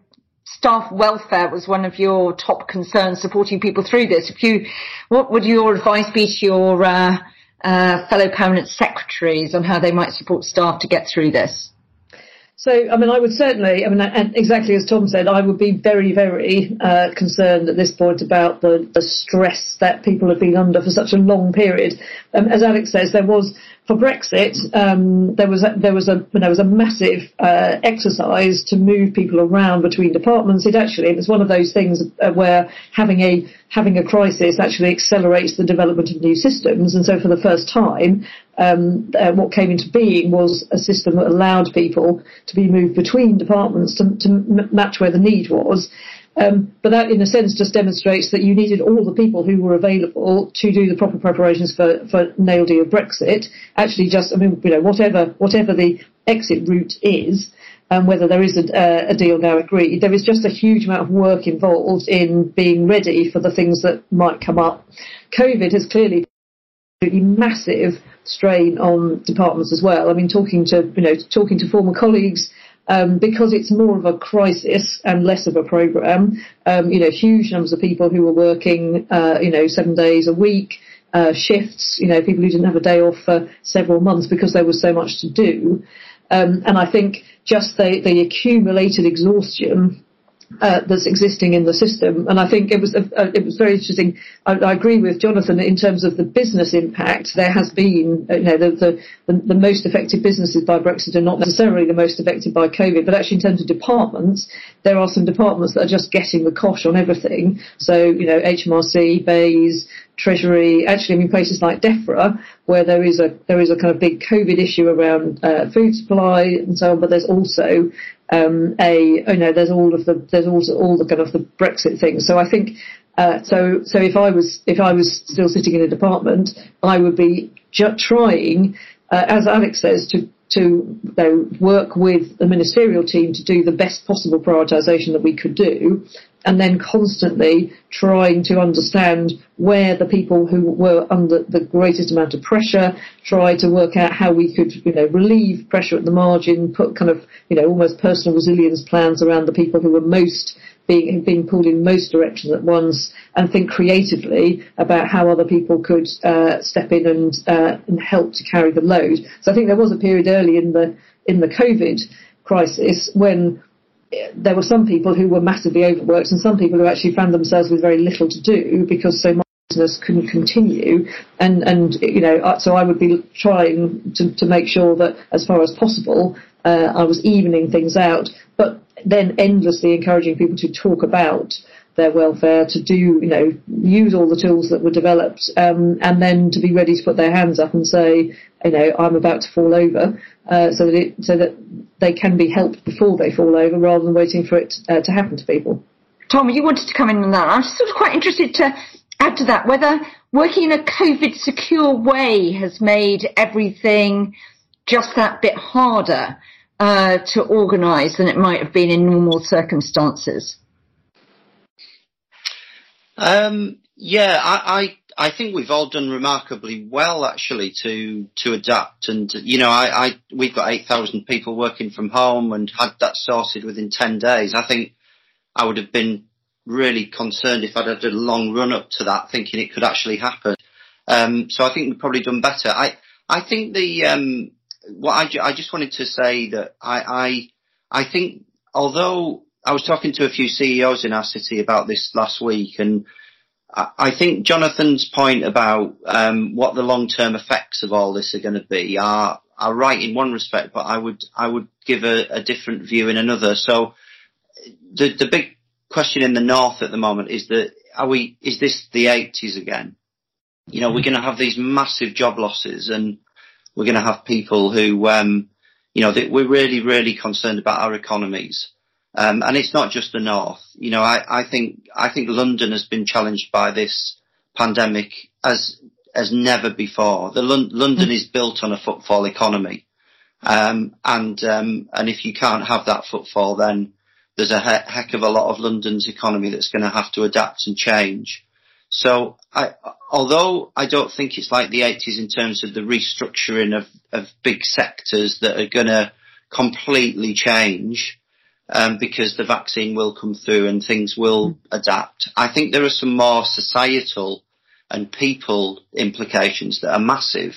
staff welfare was one of your top concerns supporting people through this. If you, what would your advice be to your uh, uh, fellow permanent secretaries on how they might support staff to get through this? So, I mean, I would certainly, I mean, and exactly as Tom said, I would be very, very uh, concerned at this point about the, the stress that people have been under for such a long period. Um, as Alex says, there was for Brexit, um, there was a, there was a there was a massive uh, exercise to move people around between departments. It actually it was one of those things uh, where having a having a crisis actually accelerates the development of new systems. And so, for the first time, um, uh, what came into being was a system that allowed people to be moved between departments to, to match where the need was. Um, but that, in a sense, just demonstrates that you needed all the people who were available to do the proper preparations for, for no deal Brexit. Actually, just I mean, you know, whatever whatever the exit route is, and whether there is a, a, deal now agreed, there is just a huge amount of work involved in being ready for the things that might come up. COVID has clearly put a massive strain on departments as well. I mean, talking to you know talking to former colleagues um, because it's more of a crisis and less of a program. Um, you know, huge numbers of people who were working, uh, you know, seven days a week, uh, shifts. You know, people who didn't have a day off for several months because there was so much to do. Um, and I think just the, the accumulated exhaustion uh, that's existing in the system. And I think it was uh, it was very interesting. I, I, agree with Jonathan in terms of the business impact. There has been, uh, you know, the, the, the, most affected businesses by Brexit are not necessarily the most affected by COVID, but actually in terms of departments, there are some departments that are just getting the cosh on everything. So, you know, HMRC, BEIS, Treasury, actually, I mean, places like DEFRA, where there is a there is a kind of big COVID issue around uh, food supply and so on, but there's also um, a you know there's all of the there's also all the kind of the Brexit things. So I think uh, so so if I was if I was still sitting in a department, I would be ju- trying uh, as Alex says, to to you know, work with the ministerial team to do the best possible prioritisation that we could do, and then constantly trying to understand where the people who were under the greatest amount of pressure, try to work out how we could, you know, relieve pressure at the margin, put kind of, you know, almost personal resilience plans around the people who were most being, being pulled in most directions at once and think creatively about how other people could uh, step in and, uh, and help to carry the load. So I think there was a period early in the in the COVID crisis when there were some people who were massively overworked and some people who actually found themselves with very little to do because so much business couldn't continue. And and you know so I would be trying to, to make sure that as far as possible uh, I was evening things out but then endlessly encouraging people to talk about their welfare, to do, you know, use all the tools that were developed, um, and then to be ready to put their hands up and say, you know, I'm about to fall over, uh, so that it, so that they can be helped before they fall over, rather than waiting for it uh, to happen to people. Tom, you wanted to come in on that. I'm sort of quite interested to add to that whether working in a COVID secure way has made everything just that bit harder uh, to organise than it might have been in normal circumstances. Um, yeah, I, I, I think we've all done remarkably well actually to to adapt, and you know, I, I we've got eight thousand people working from home and had that sorted within ten days. I think I would have been really concerned if I'd had a long run up to that, thinking it could actually happen. Um, so I think we've probably done better. I I think the um, what I, I just wanted to say that I, I I think although I was talking to a few CEOs in our city about this last week, and I think Jonathan's point about um, what the long-term effects of all this are going to be are are right in one respect, but I would I would give a, a different view in another. So the the big question in the north at the moment is that are we is this the 80s again? You know, we're going to have these massive job losses, and we're going to have people who, um, you know, we're really really concerned about our economies. Um, and it's not just the north. You know, I, I think I think London has been challenged by this pandemic as as never before. The London is built on a footfall economy, um, and um, and if you can't have that footfall, then there's a he- heck of a lot of London's economy that's going to have to adapt and change. So, I, although I don't think it's like the 80s in terms of the restructuring of, of big sectors that are going to completely change, um, because the vaccine will come through and things will mm. adapt. I think there are some more societal and people implications that are massive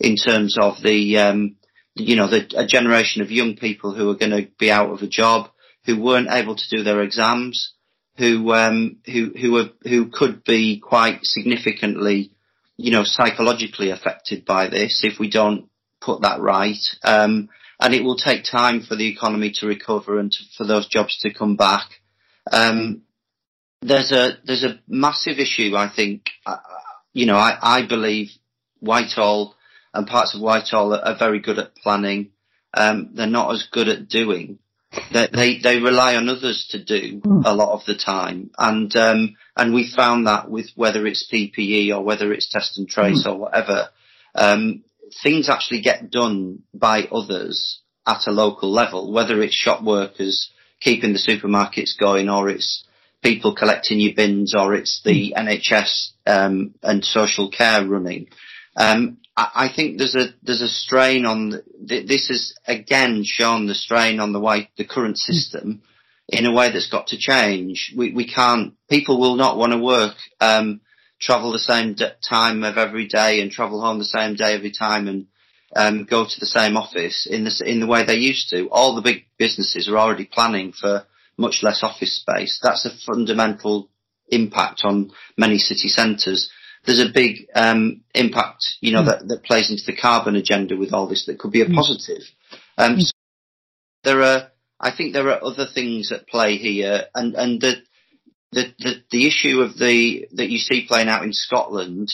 in terms of the, um, you know, the, a generation of young people who are going to be out of a job, who weren't able to do their exams, who, um, who, who are, who could be quite significantly, you know, psychologically affected by this if we don't put that right. Um, and it will take time for the economy to recover and to, for those jobs to come back. Um, there's a there's a massive issue. I think, uh, you know, I, I believe Whitehall and parts of Whitehall are, are very good at planning. Um, they're not as good at doing. They, they, they rely on others to do a lot of the time, and um, and we found that with whether it's PPE or whether it's test and trace mm. or whatever. Um, things actually get done by others at a local level, whether it's shop workers keeping the supermarkets going or it's people collecting your bins or it's the hmm. NHS um, and social care running. Um, I, I, think there's a there's a strain on the, this has again shown the strain on the way the current hmm. system in a way that's got to change. We we can't people will not want to work um, travel the same d- time of every day and travel home the same day every time and um, go to the same office in the in the way they used to. All the big businesses are already planning for much less office space. That's a fundamental impact on many city centres. There's a big um, impact, you know, mm. that, that plays into the carbon agenda with all this that could be a mm. positive. Um, mm. so there are, I think there are other things at play here, and and the the, the, the issue of the that you see playing out in Scotland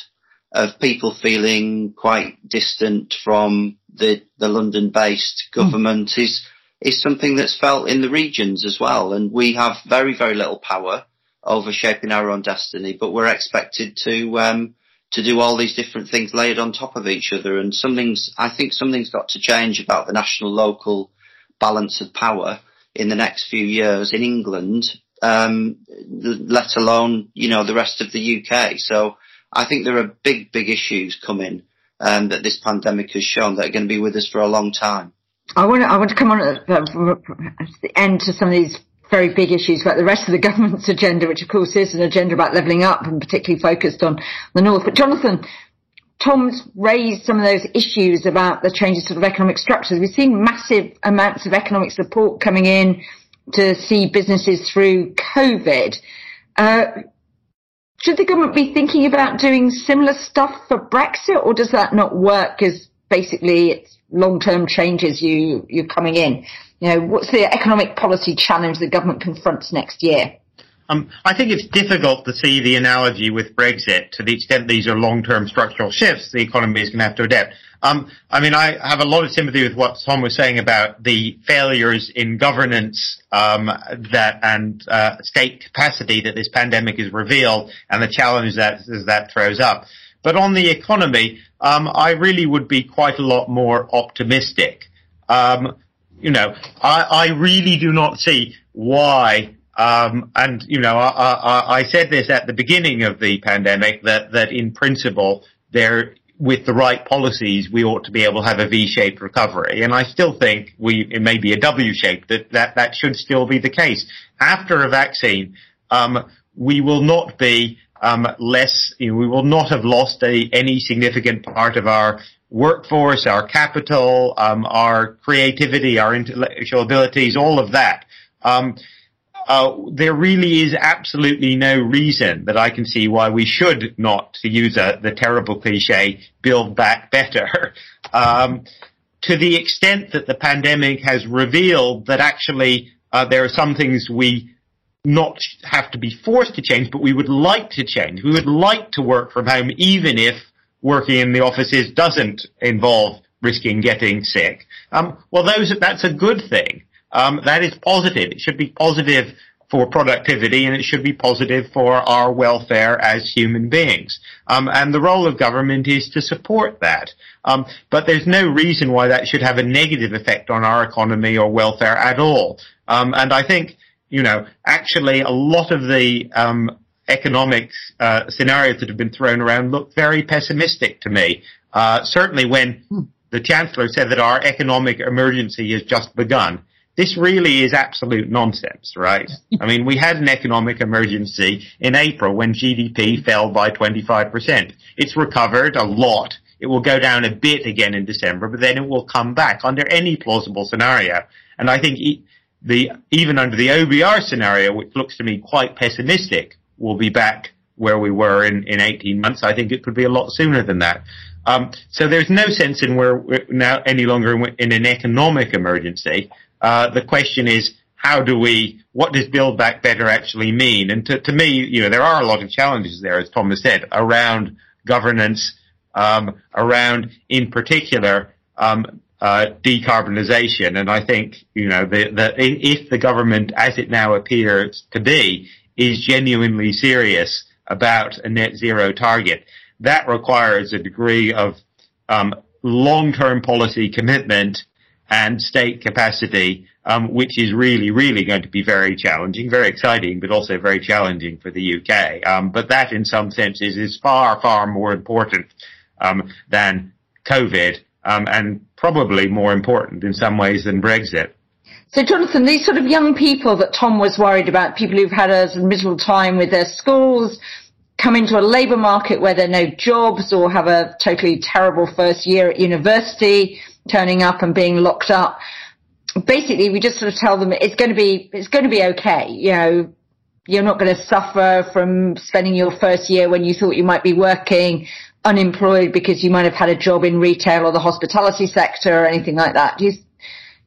of people feeling quite distant from the the London based hmm. government mm. is is something that's felt in the regions as well and we have very very little power over shaping our own destiny but we're expected to um, to do all these different things layered on top of each other. And something's, I think something's got to change about the national local balance of power in the next few years in England, um, let alone, you know, the rest of the UK. So I think there are big, big issues coming um, that this pandemic has shown that are going to be with us for a long time. I want to, I want to come on at the end to some of these very big issues about the rest of the government's agenda, which of course is an agenda about levelling up and particularly focused on the north. But Jonathan, Tom's raised some of those issues about the changes to the economic structures. We've seen massive amounts of economic support coming in to see businesses through COVID. Uh, should the government be thinking about doing similar stuff for Brexit, or does that not work? Because basically, it's long-term changes you you're coming in. You know, what's the economic policy challenge the government confronts next year? Um, I think it's difficult to see the analogy with Brexit to the extent these are long-term structural shifts the economy is going to have to adapt. Um, I mean, I have a lot of sympathy with what Tom was saying about the failures in governance um, that and uh, state capacity that this pandemic has revealed, and the challenge that that throws up. But on the economy, um, I really would be quite a lot more optimistic. Um, you know, I, I really do not see why um, and you know, I, I, I, said this at the beginning of the pandemic that that in principle there. With the right policies, we ought to be able to have a V-shaped recovery, and I still think we it may be a W-shaped. That that that should still be the case. After a vaccine, um, we will not be um, less. You know, we will not have lost a, any significant part of our workforce, our capital, um, our creativity, our intellectual abilities, all of that. Uh, there really is absolutely no reason that I can see why we should not, to use a, the terrible cliche, build back better. Um, to the extent that the pandemic has revealed that actually uh, there are some things we not have to be forced to change, but we would like to change. We would like to work from home, even if working in the offices doesn't involve risking getting sick. Um, well, those that's a good thing. Um, that is positive. It should be positive for productivity and it should be positive for our welfare as human beings. Um, and the role of government is to support that. Um, but there's no reason why that should have a negative effect on our economy or welfare at all. Um, and I think, you know, actually a lot of the um, economic uh, scenarios that have been thrown around look very pessimistic to me. Uh, certainly when hmm. the Chancellor said that our economic emergency has just begun this really is absolute nonsense, right? I mean, we had an economic emergency in April when GDP fell by 25%. It's recovered a lot. It will go down a bit again in December, but then it will come back under any plausible scenario. And I think the, even under the OBR scenario, which looks to me quite pessimistic, we'll be back where we were in, in 18 months. I think it could be a lot sooner than that. Um, so there's no sense in where we're now any longer in an economic emergency. Uh, the question is, how do we, what does Build Back Better actually mean? And to, to me, you know, there are a lot of challenges there, as Thomas said, around governance, um, around, in particular, um, uh, decarbonisation. And I think, you know, if the government, as it now appears to be, is genuinely serious about a net zero target, that requires a degree of um, long-term policy commitment and state capacity, um, which is really, really going to be very challenging, very exciting, but also very challenging for the UK. Um, but that, in some senses, is far, far more important um, than COVID, um, and probably more important in some ways than Brexit. So, Jonathan, these sort of young people that Tom was worried about, people who've had a miserable time with their schools, come into a labour market where there are no jobs or have a totally terrible first year at university, turning up and being locked up. Basically, we just sort of tell them it's going to be, it's going to be okay. You know, you're not going to suffer from spending your first year when you thought you might be working unemployed because you might have had a job in retail or the hospitality sector or anything like that. Do you,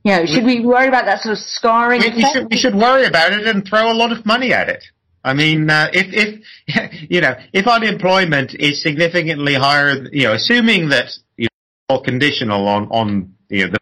you know, should we worry about that sort of scarring? We, we, should, we should worry about it and throw a lot of money at it. I mean, uh, if, if, you know, if unemployment is significantly higher, you know, assuming that, conditional on, on, you know, the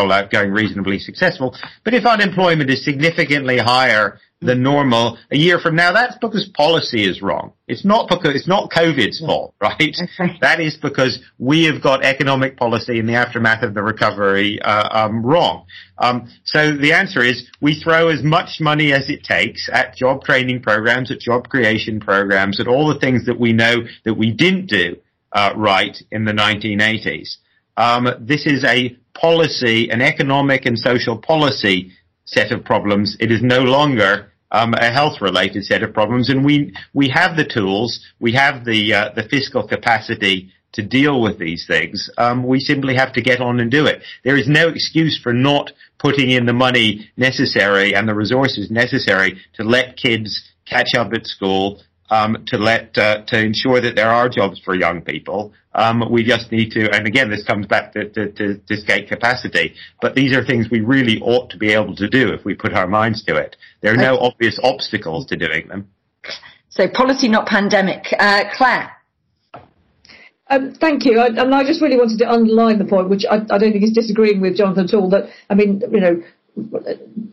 rollout going reasonably successful, but if unemployment is significantly higher than normal a year from now, that's because policy is wrong. It's not because it's not COVID's fault, right? That is because we have got economic policy in the aftermath of the recovery uh, um, wrong. Um, so the answer is we throw as much money as it takes at job training programs, at job creation programs, at all the things that we know that we didn't do uh, right in the 1980s. Um, this is a policy, an economic and social policy set of problems. It is no longer um, a health-related set of problems, and we we have the tools, we have the uh, the fiscal capacity to deal with these things. Um, we simply have to get on and do it. There is no excuse for not putting in the money necessary and the resources necessary to let kids catch up at school, um, to let uh, to ensure that there are jobs for young people. Um, we just need to, and again, this comes back to, to, to, to state capacity. But these are things we really ought to be able to do if we put our minds to it. There are no obvious obstacles to doing them. So policy, not pandemic. Uh, Clare. Um, thank you. I, and I just really wanted to underline the point, which I, I, don't think is disagreeing with Jonathan at all. That I mean, you know,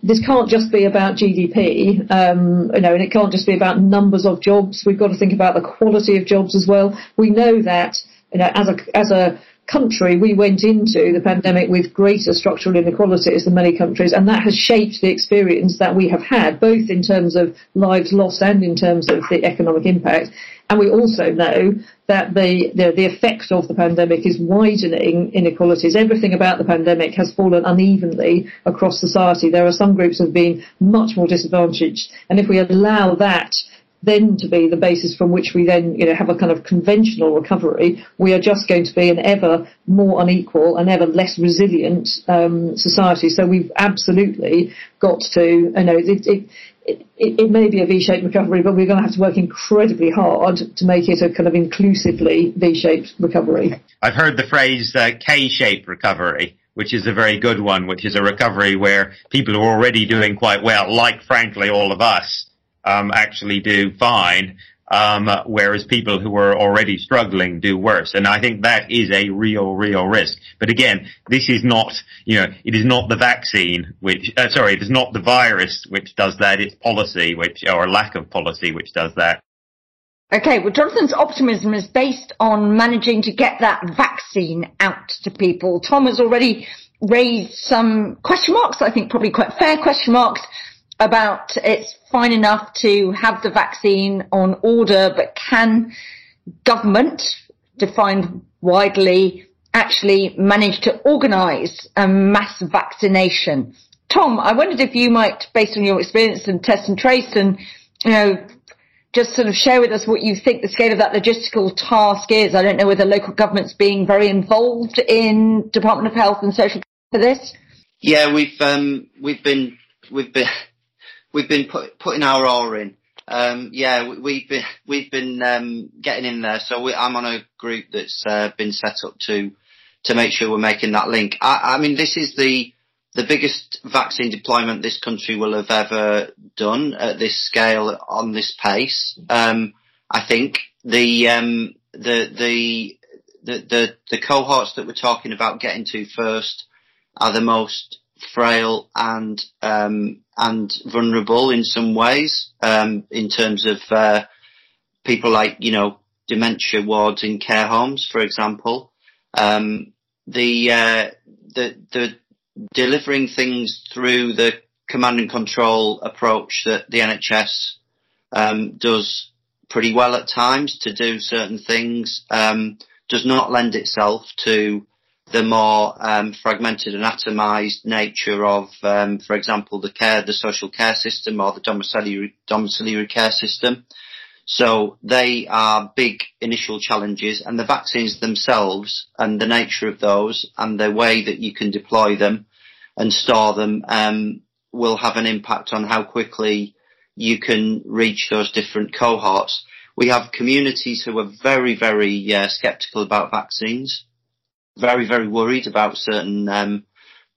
this can't just be about GDP, um, you know, and it can't just be about numbers of jobs. We've got to think about the quality of jobs as well. We know that, you know, as a as a country, we went into the pandemic with greater structural inequalities than many countries, and that has shaped the experience that we have had, both in terms of lives lost and in terms of the economic impact. And we also know that the, the, the effect of the pandemic is widening inequalities. Everything about the pandemic has fallen unevenly across society. There are some groups that have been much more disadvantaged. And if we allow that then to be the basis from which we then, you know, have a kind of conventional recovery, we are just going to be an ever more unequal and ever less resilient um, society. So we've absolutely got to, you know, it, it, it, it, may be a V-shaped recovery, but we're going to have to work incredibly hard to make it a kind of inclusively V-shaped recovery. I've heard the phrase uh, K-shaped recovery, which is a very good one, which is a recovery where people who are already doing quite well, like frankly all of us, um, actually do fine, um, whereas people who are already struggling do worse. And I think that is a real, real risk. But again, this is not, you know, it is not the vaccine which, uh, sorry, it is not the virus which does that. It's policy which, or lack of policy which does that. Okay, well, Jonathan's optimism is based on managing to get that vaccine out to people. Tom has already raised some question marks, I think probably quite fair question marks about it's fine enough to have the vaccine on order, but can government, defined widely, actually manage to organise a mass vaccination? Tom, I wondered if you might, based on your experience in test and trace and, you know, just sort of share with us what you think the scale of that logistical task is. I don't know whether local government's being very involved in Department of Health and Social for this. Yeah, we've um, we've been we've been we've been put, putting our oar in. Um, yeah, we, have been we've been um, getting in there. So we, I'm on a group that's uh, been set up to to make sure we're making that link. I, I, mean, this is the the biggest vaccine deployment this country will have ever done at this scale on this pace. Um, I think the, um, the the the the the cohorts that we're talking about getting to first are the most frail and um, and vulnerable in some ways um, in terms of uh, people like you know dementia wards in care homes, for example. Um, the uh, the the delivering things through the command and control approach that the NHS um, does pretty well at times to do certain things um, does not lend itself to the more um, fragmented and atomized nature of, um, for example, the care, the social care system or the domiciliary, domiciliary care system. So they are big initial challenges and the vaccines themselves and the nature of those and the way that you can deploy them and store them um, will have an impact on how quickly you can reach those different cohorts. We have communities who are very, very uh, skeptical about vaccines very, very worried about certain um,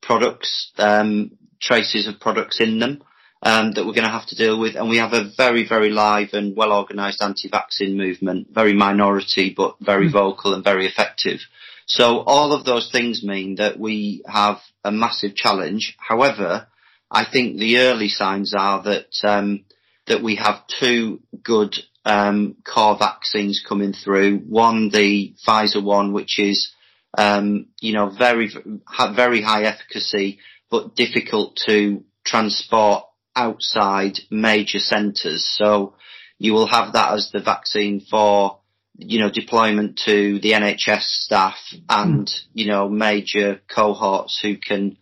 products, um, traces of products in them um, that we're going to have to deal with. And we have a very, very live and well organised anti-vaccine movement, very minority but very mm. vocal and very effective. So all of those things mean that we have a massive challenge. However, I think the early signs are that um, that we have two good um, core vaccines coming through. One, the Pfizer one, which is um, you know very very high efficacy, but difficult to transport outside major centres. So you will have that as the vaccine for you know deployment to the NHS staff and you know major cohorts who can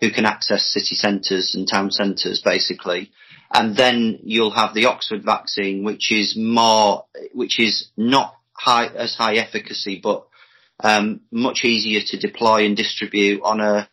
who can access city centres and town centres basically. And then you'll have the Oxford vaccine, which is more, which is not high, as high efficacy, but um, much easier to deploy and distribute on a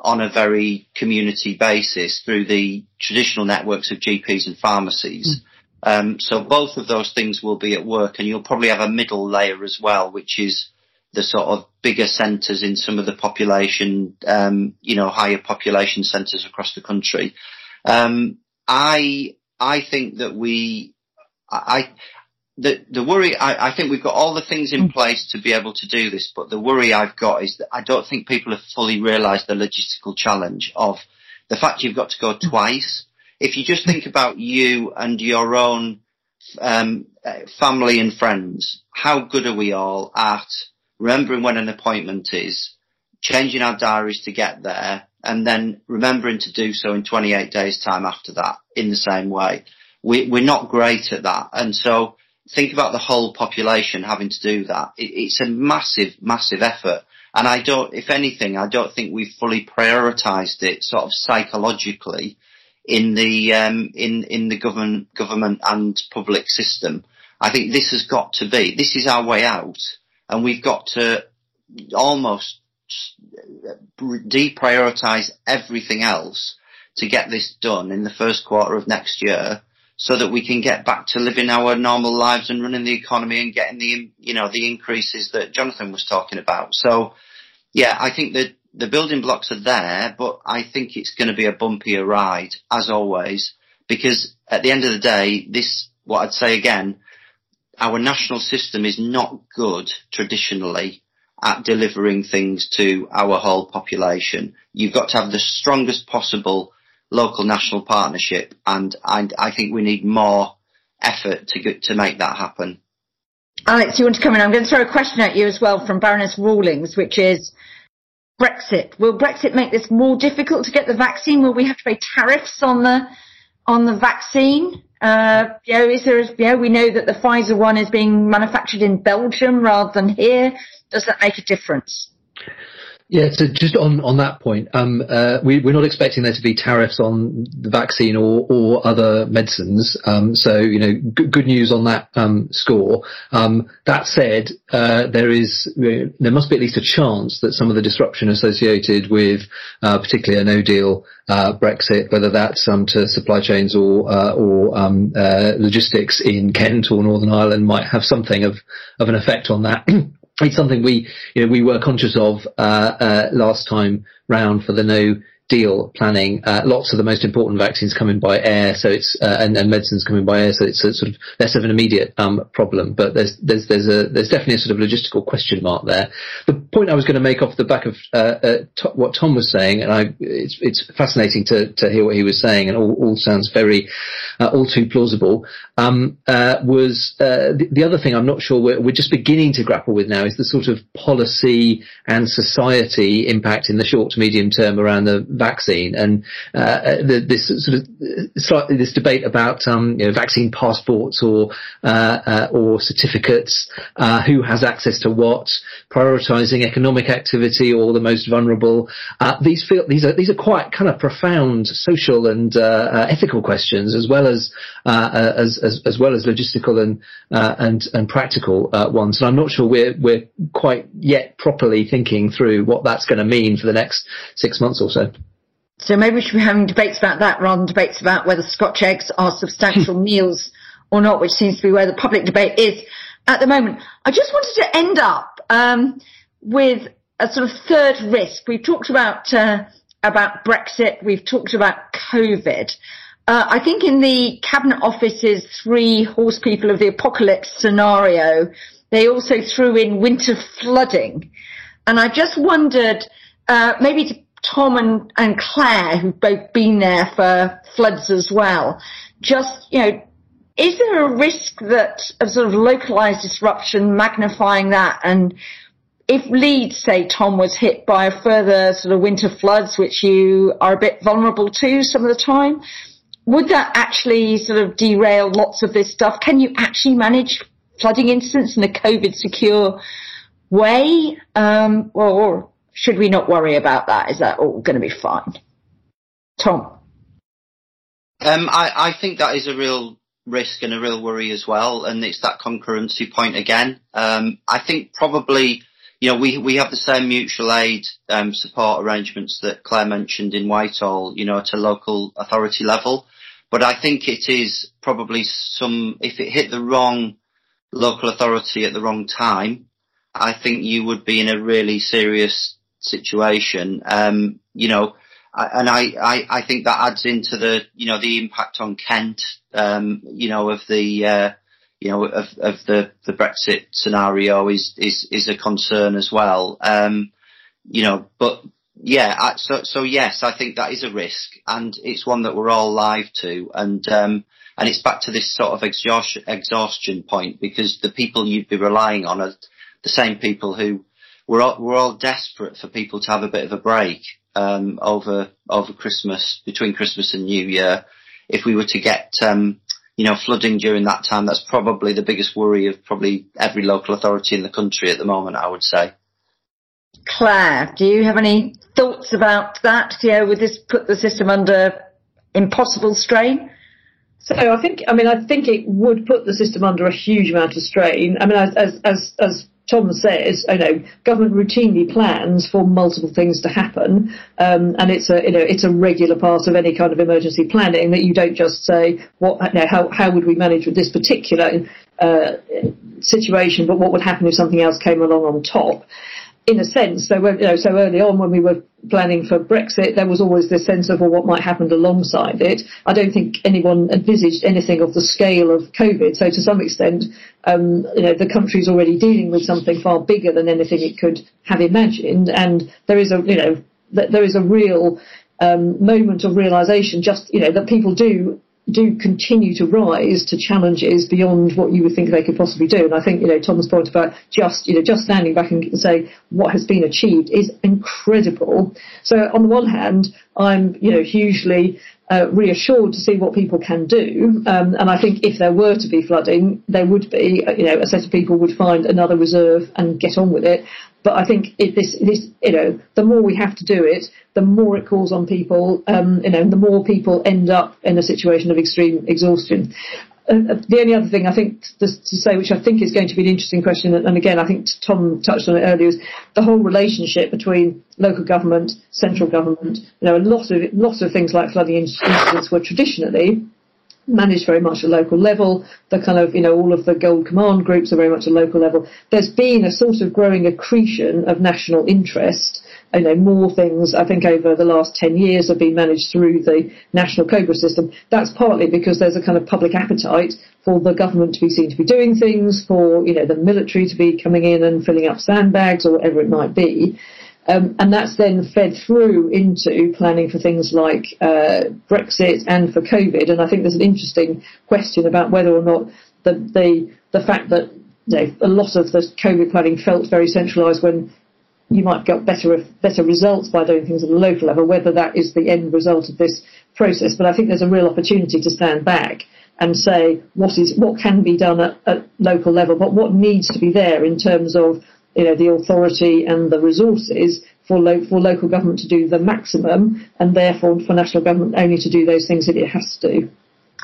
on a very community basis through the traditional networks of GPs and pharmacies. Mm. Um, so both of those things will be at work, and you'll probably have a middle layer as well, which is the sort of bigger centres in some of the population, um, you know, higher population centres across the country. Um, I I think that we I the the worry I, I think we've got all the things in mm. place to be able to do this, but the worry I've got is that I don't think people have fully realised the logistical challenge of the fact you've got to go mm. twice. If you just think about you and your own um, family and friends, how good are we all at remembering when an appointment is, changing our diaries to get there, and then remembering to do so in 28 days time after that in the same way. We, we're not great at that. And so think about the whole population having to do that. It, it's a massive, massive effort. And I don't, if anything, I don't think we've fully prioritized it sort of psychologically in the, um, in, in the government, government and public system. I think this has got to be, this is our way out and we've got to almost deprioritise everything else to get this done in the first quarter of next year so that we can get back to living our normal lives and running the economy and getting the, you know, the increases that Jonathan was talking about. So yeah, I think that the building blocks are there, but I think it's going to be a bumpier ride as always, because at the end of the day, this, what I'd say again, our national system is not good traditionally at delivering things to our whole population. You've got to have the strongest possible local national partnership, and I, I think we need more effort to get, to make that happen. Alex, you want to come in? I'm going to throw a question at you as well from Baroness Rawlings, which is Brexit. Will Brexit make this more difficult to get the vaccine? Will we have to pay tariffs on the on the vaccine? Uh, you know, is there, you know, we know that the Pfizer one is being manufactured in Belgium rather than here. Does that make a difference? Yeah, so just on, on that point, um, uh, we, are not expecting there to be tariffs on the vaccine or, or other medicines. Um, so, you know, g- good news on that um, score. Um, that said, uh, there is there must be at least a chance that some of the disruption associated with, uh, particularly a No Deal uh, Brexit, whether that's um, to supply chains or uh, or um, uh, logistics in Kent or Northern Ireland, might have something of of an effect on that. it's something we you know we were conscious of uh, uh, last time round for the no deal planning. Uh, lots of the most important vaccines come in by air, so it's uh, and, and, medicines come in by air, so it's sort of less of an immediate um, problem. But there's there's there's a there's definitely a sort of logistical question mark there. The point I was going to make off the back of uh, uh what Tom was saying, and I it's it's fascinating to to hear what he was saying, and all, all sounds very uh, all too plausible. Um, uh, was the, the, other thing I'm not sure we're, we're just beginning to grapple with now is the sort of policy and society impact in the short to medium term around the vaccine and uh, the, this sort of slightly this debate about um, you know, vaccine passports or uh, uh, or certificates, uh, who has access to what, prioritizing economic activity or the most vulnerable. Uh, these feel these are these are quite kind of profound social and uh, ethical questions as well as as, as, as well as logistical and and and practical ones. And I'm not sure we're we're quite yet properly thinking through what that's going to mean for the next six months or so. So maybe we should be having debates about that rather than debates about whether Scotch eggs are substantial meals or not, which seems to be where the public debate is at the moment. I just wanted to end up um, with a sort of third risk. We've talked about uh, about Brexit. We've talked about COVID. Uh, I think in the Cabinet Office's three horse people of the apocalypse scenario, they also threw in winter flooding. And I just wondered, uh, maybe to Tom and, and Clare, who've both been there for floods as well, just, you know, is there a risk that of sort of localized disruption magnifying that and if Leeds, say, Tom, was hit by a further sort of winter floods, which you are a bit vulnerable to some of the time, would that actually sort of derail lots of this stuff? Can you actually manage flooding incidents in a COVID secure way? Um, or should we not worry about that? Is that all going to be fine? Tom? Um, I, I think that is a real risk and a real worry as well, and it's that concurrency point again. Um, I think probably you know, we, we have the same mutual aid um, support arrangements that Clare mentioned in Whitehall, you know, at a local authority level. But I think it is probably some, if it hit the wrong local authority at the wrong time, I think you would be in a really serious situation. Um, you know, and I, I, I think that adds into the, you know, the impact on Kent, um, you know, of the, uh, you know, of, of the, the Brexit scenario is, is, is a concern as well. Um, you know, but yeah, so, so yes, I think that is a risk and it's one that we're all live to. And, um, and it's back to this sort of exhaustion, exhaustion point because the people you'd be relying on are the same people who we're all, we're all desperate for people to have a bit of a break, um, over, over Christmas, between Christmas and New Year. If we were to get, um, you know, flooding during that time, that's probably the biggest worry of probably every local authority in the country at the moment, I would say. Clare, do you have any thoughts about that? You know, would this put the system under impossible strain? So I think, I mean, I think it would put the system under a huge amount of strain. I mean, as as as Tom says, you know, government routinely plans for multiple things to happen, um, and it's a you know it's a regular part of any kind of emergency planning that you don't just say what you know, how how would we manage with this particular uh, situation, but what would happen if something else came along on top in a sense, so you know, so early on when we were planning for Brexit, there was always this sense of well, what might happen alongside it. I don't think anyone envisaged anything of the scale of COVID. So to some extent, um, you know, the country's already dealing with something far bigger than anything it could have imagined, and there is a you know there is a real um, moment of realization, just you know, that people do do continue to rise to challenges beyond what you would think they could possibly do. And I think, you know, Tom's point about just, you know, just standing back and say what has been achieved is incredible. So on the one hand, I'm, you know, hugely uh, reassured to see what people can do. Um, and I think if there were to be flooding, there would be, uh, you know, a set of people would find another reserve and get on with it. But I think if this, this, you know, the more we have to do it, the more it calls on people, um, you know, the more people end up in a situation of extreme exhaustion. Uh, the only other thing I think to, to, say, which I think is going to be an interesting question, and again, I think Tom touched on it earlier, is the whole relationship between local government, central government. You know, a lot of lots of things like flooding incidents were traditionally managed very much at local level. The kind of, you know, all of the gold command groups are very much at local level. There's been a sort of growing accretion of national interest. You know, more things, I think, over the last 10 years have been managed through the national COBRA system. That's partly because there's a kind of public appetite for the government to be seen to be doing things, for, you know, the military to be coming in and filling up sandbags or whatever it might be. Um, and that's then fed through into planning for things like uh, Brexit and for COVID. And I think there's an interesting question about whether or not the the, the fact that you know, a lot of the COVID planning felt very centralised when you might get better better results by doing things at a local level, whether that is the end result of this process. But I think there's a real opportunity to stand back and say what is what can be done at, at local level, but what needs to be there in terms of you know, the authority and the resources for, lo- for local government to do the maximum, and therefore for national government only to do those things that it has to.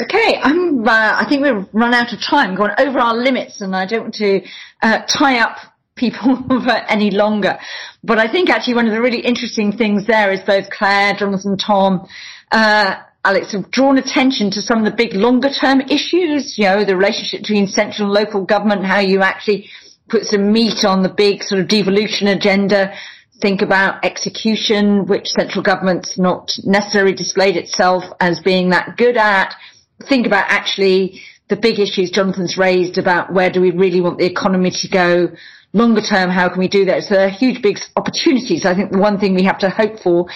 Okay, I'm. Uh, I think we've run out of time, gone over our limits, and I don't want to uh, tie up people for any longer. But I think actually one of the really interesting things there is both Clare, Jonathan, Tom, uh, Alex have drawn attention to some of the big longer term issues. You know, the relationship between central and local government, how you actually put some meat on the big sort of devolution agenda, think about execution, which central government's not necessarily displayed itself as being that good at, think about actually the big issues Jonathan's raised about where do we really want the economy to go longer term, how can we do that? So there are huge, big opportunities. I think the one thing we have to hope for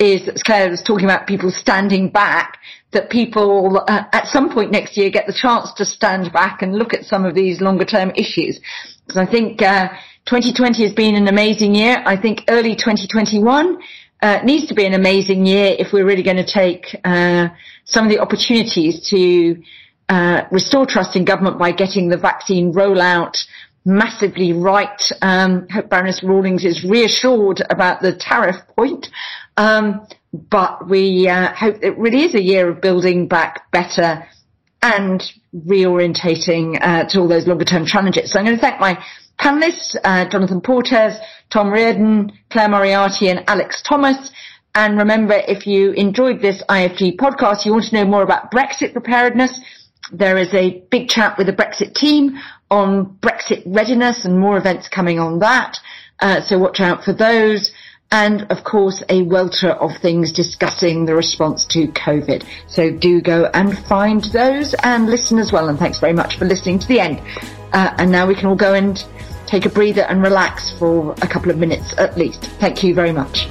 is, as Clare was talking about, people standing back, that people uh, at some point next year get the chance to stand back and look at some of these longer term issues. Because I think uh, 2020 has been an amazing year. I think early 2021 uh, needs to be an amazing year if we're really going to take uh, some of the opportunities to uh, restore trust in government by getting the vaccine rollout massively right. Um, hope Baroness Rawlings is reassured about the tariff point. Um, but we uh, hope it really is a year of building back better and reorientating uh, to all those longer term challenges. So I'm going to thank my panelists, uh, Jonathan Portes, Tom Riordan, Clare Moriarty and Alex Thomas. And remember, if you enjoyed this IFG podcast, you want to know more about Brexit preparedness, there is a big chat with the Brexit team on Brexit readiness and more events coming on that. Uh, so watch out for those. And of course, a welter of things discussing the response to COVID. So do go and find those and listen as well. And thanks very much for listening to the end. Uh, and now we can all go and take a breather and relax for a couple of minutes at least. Thank you very much.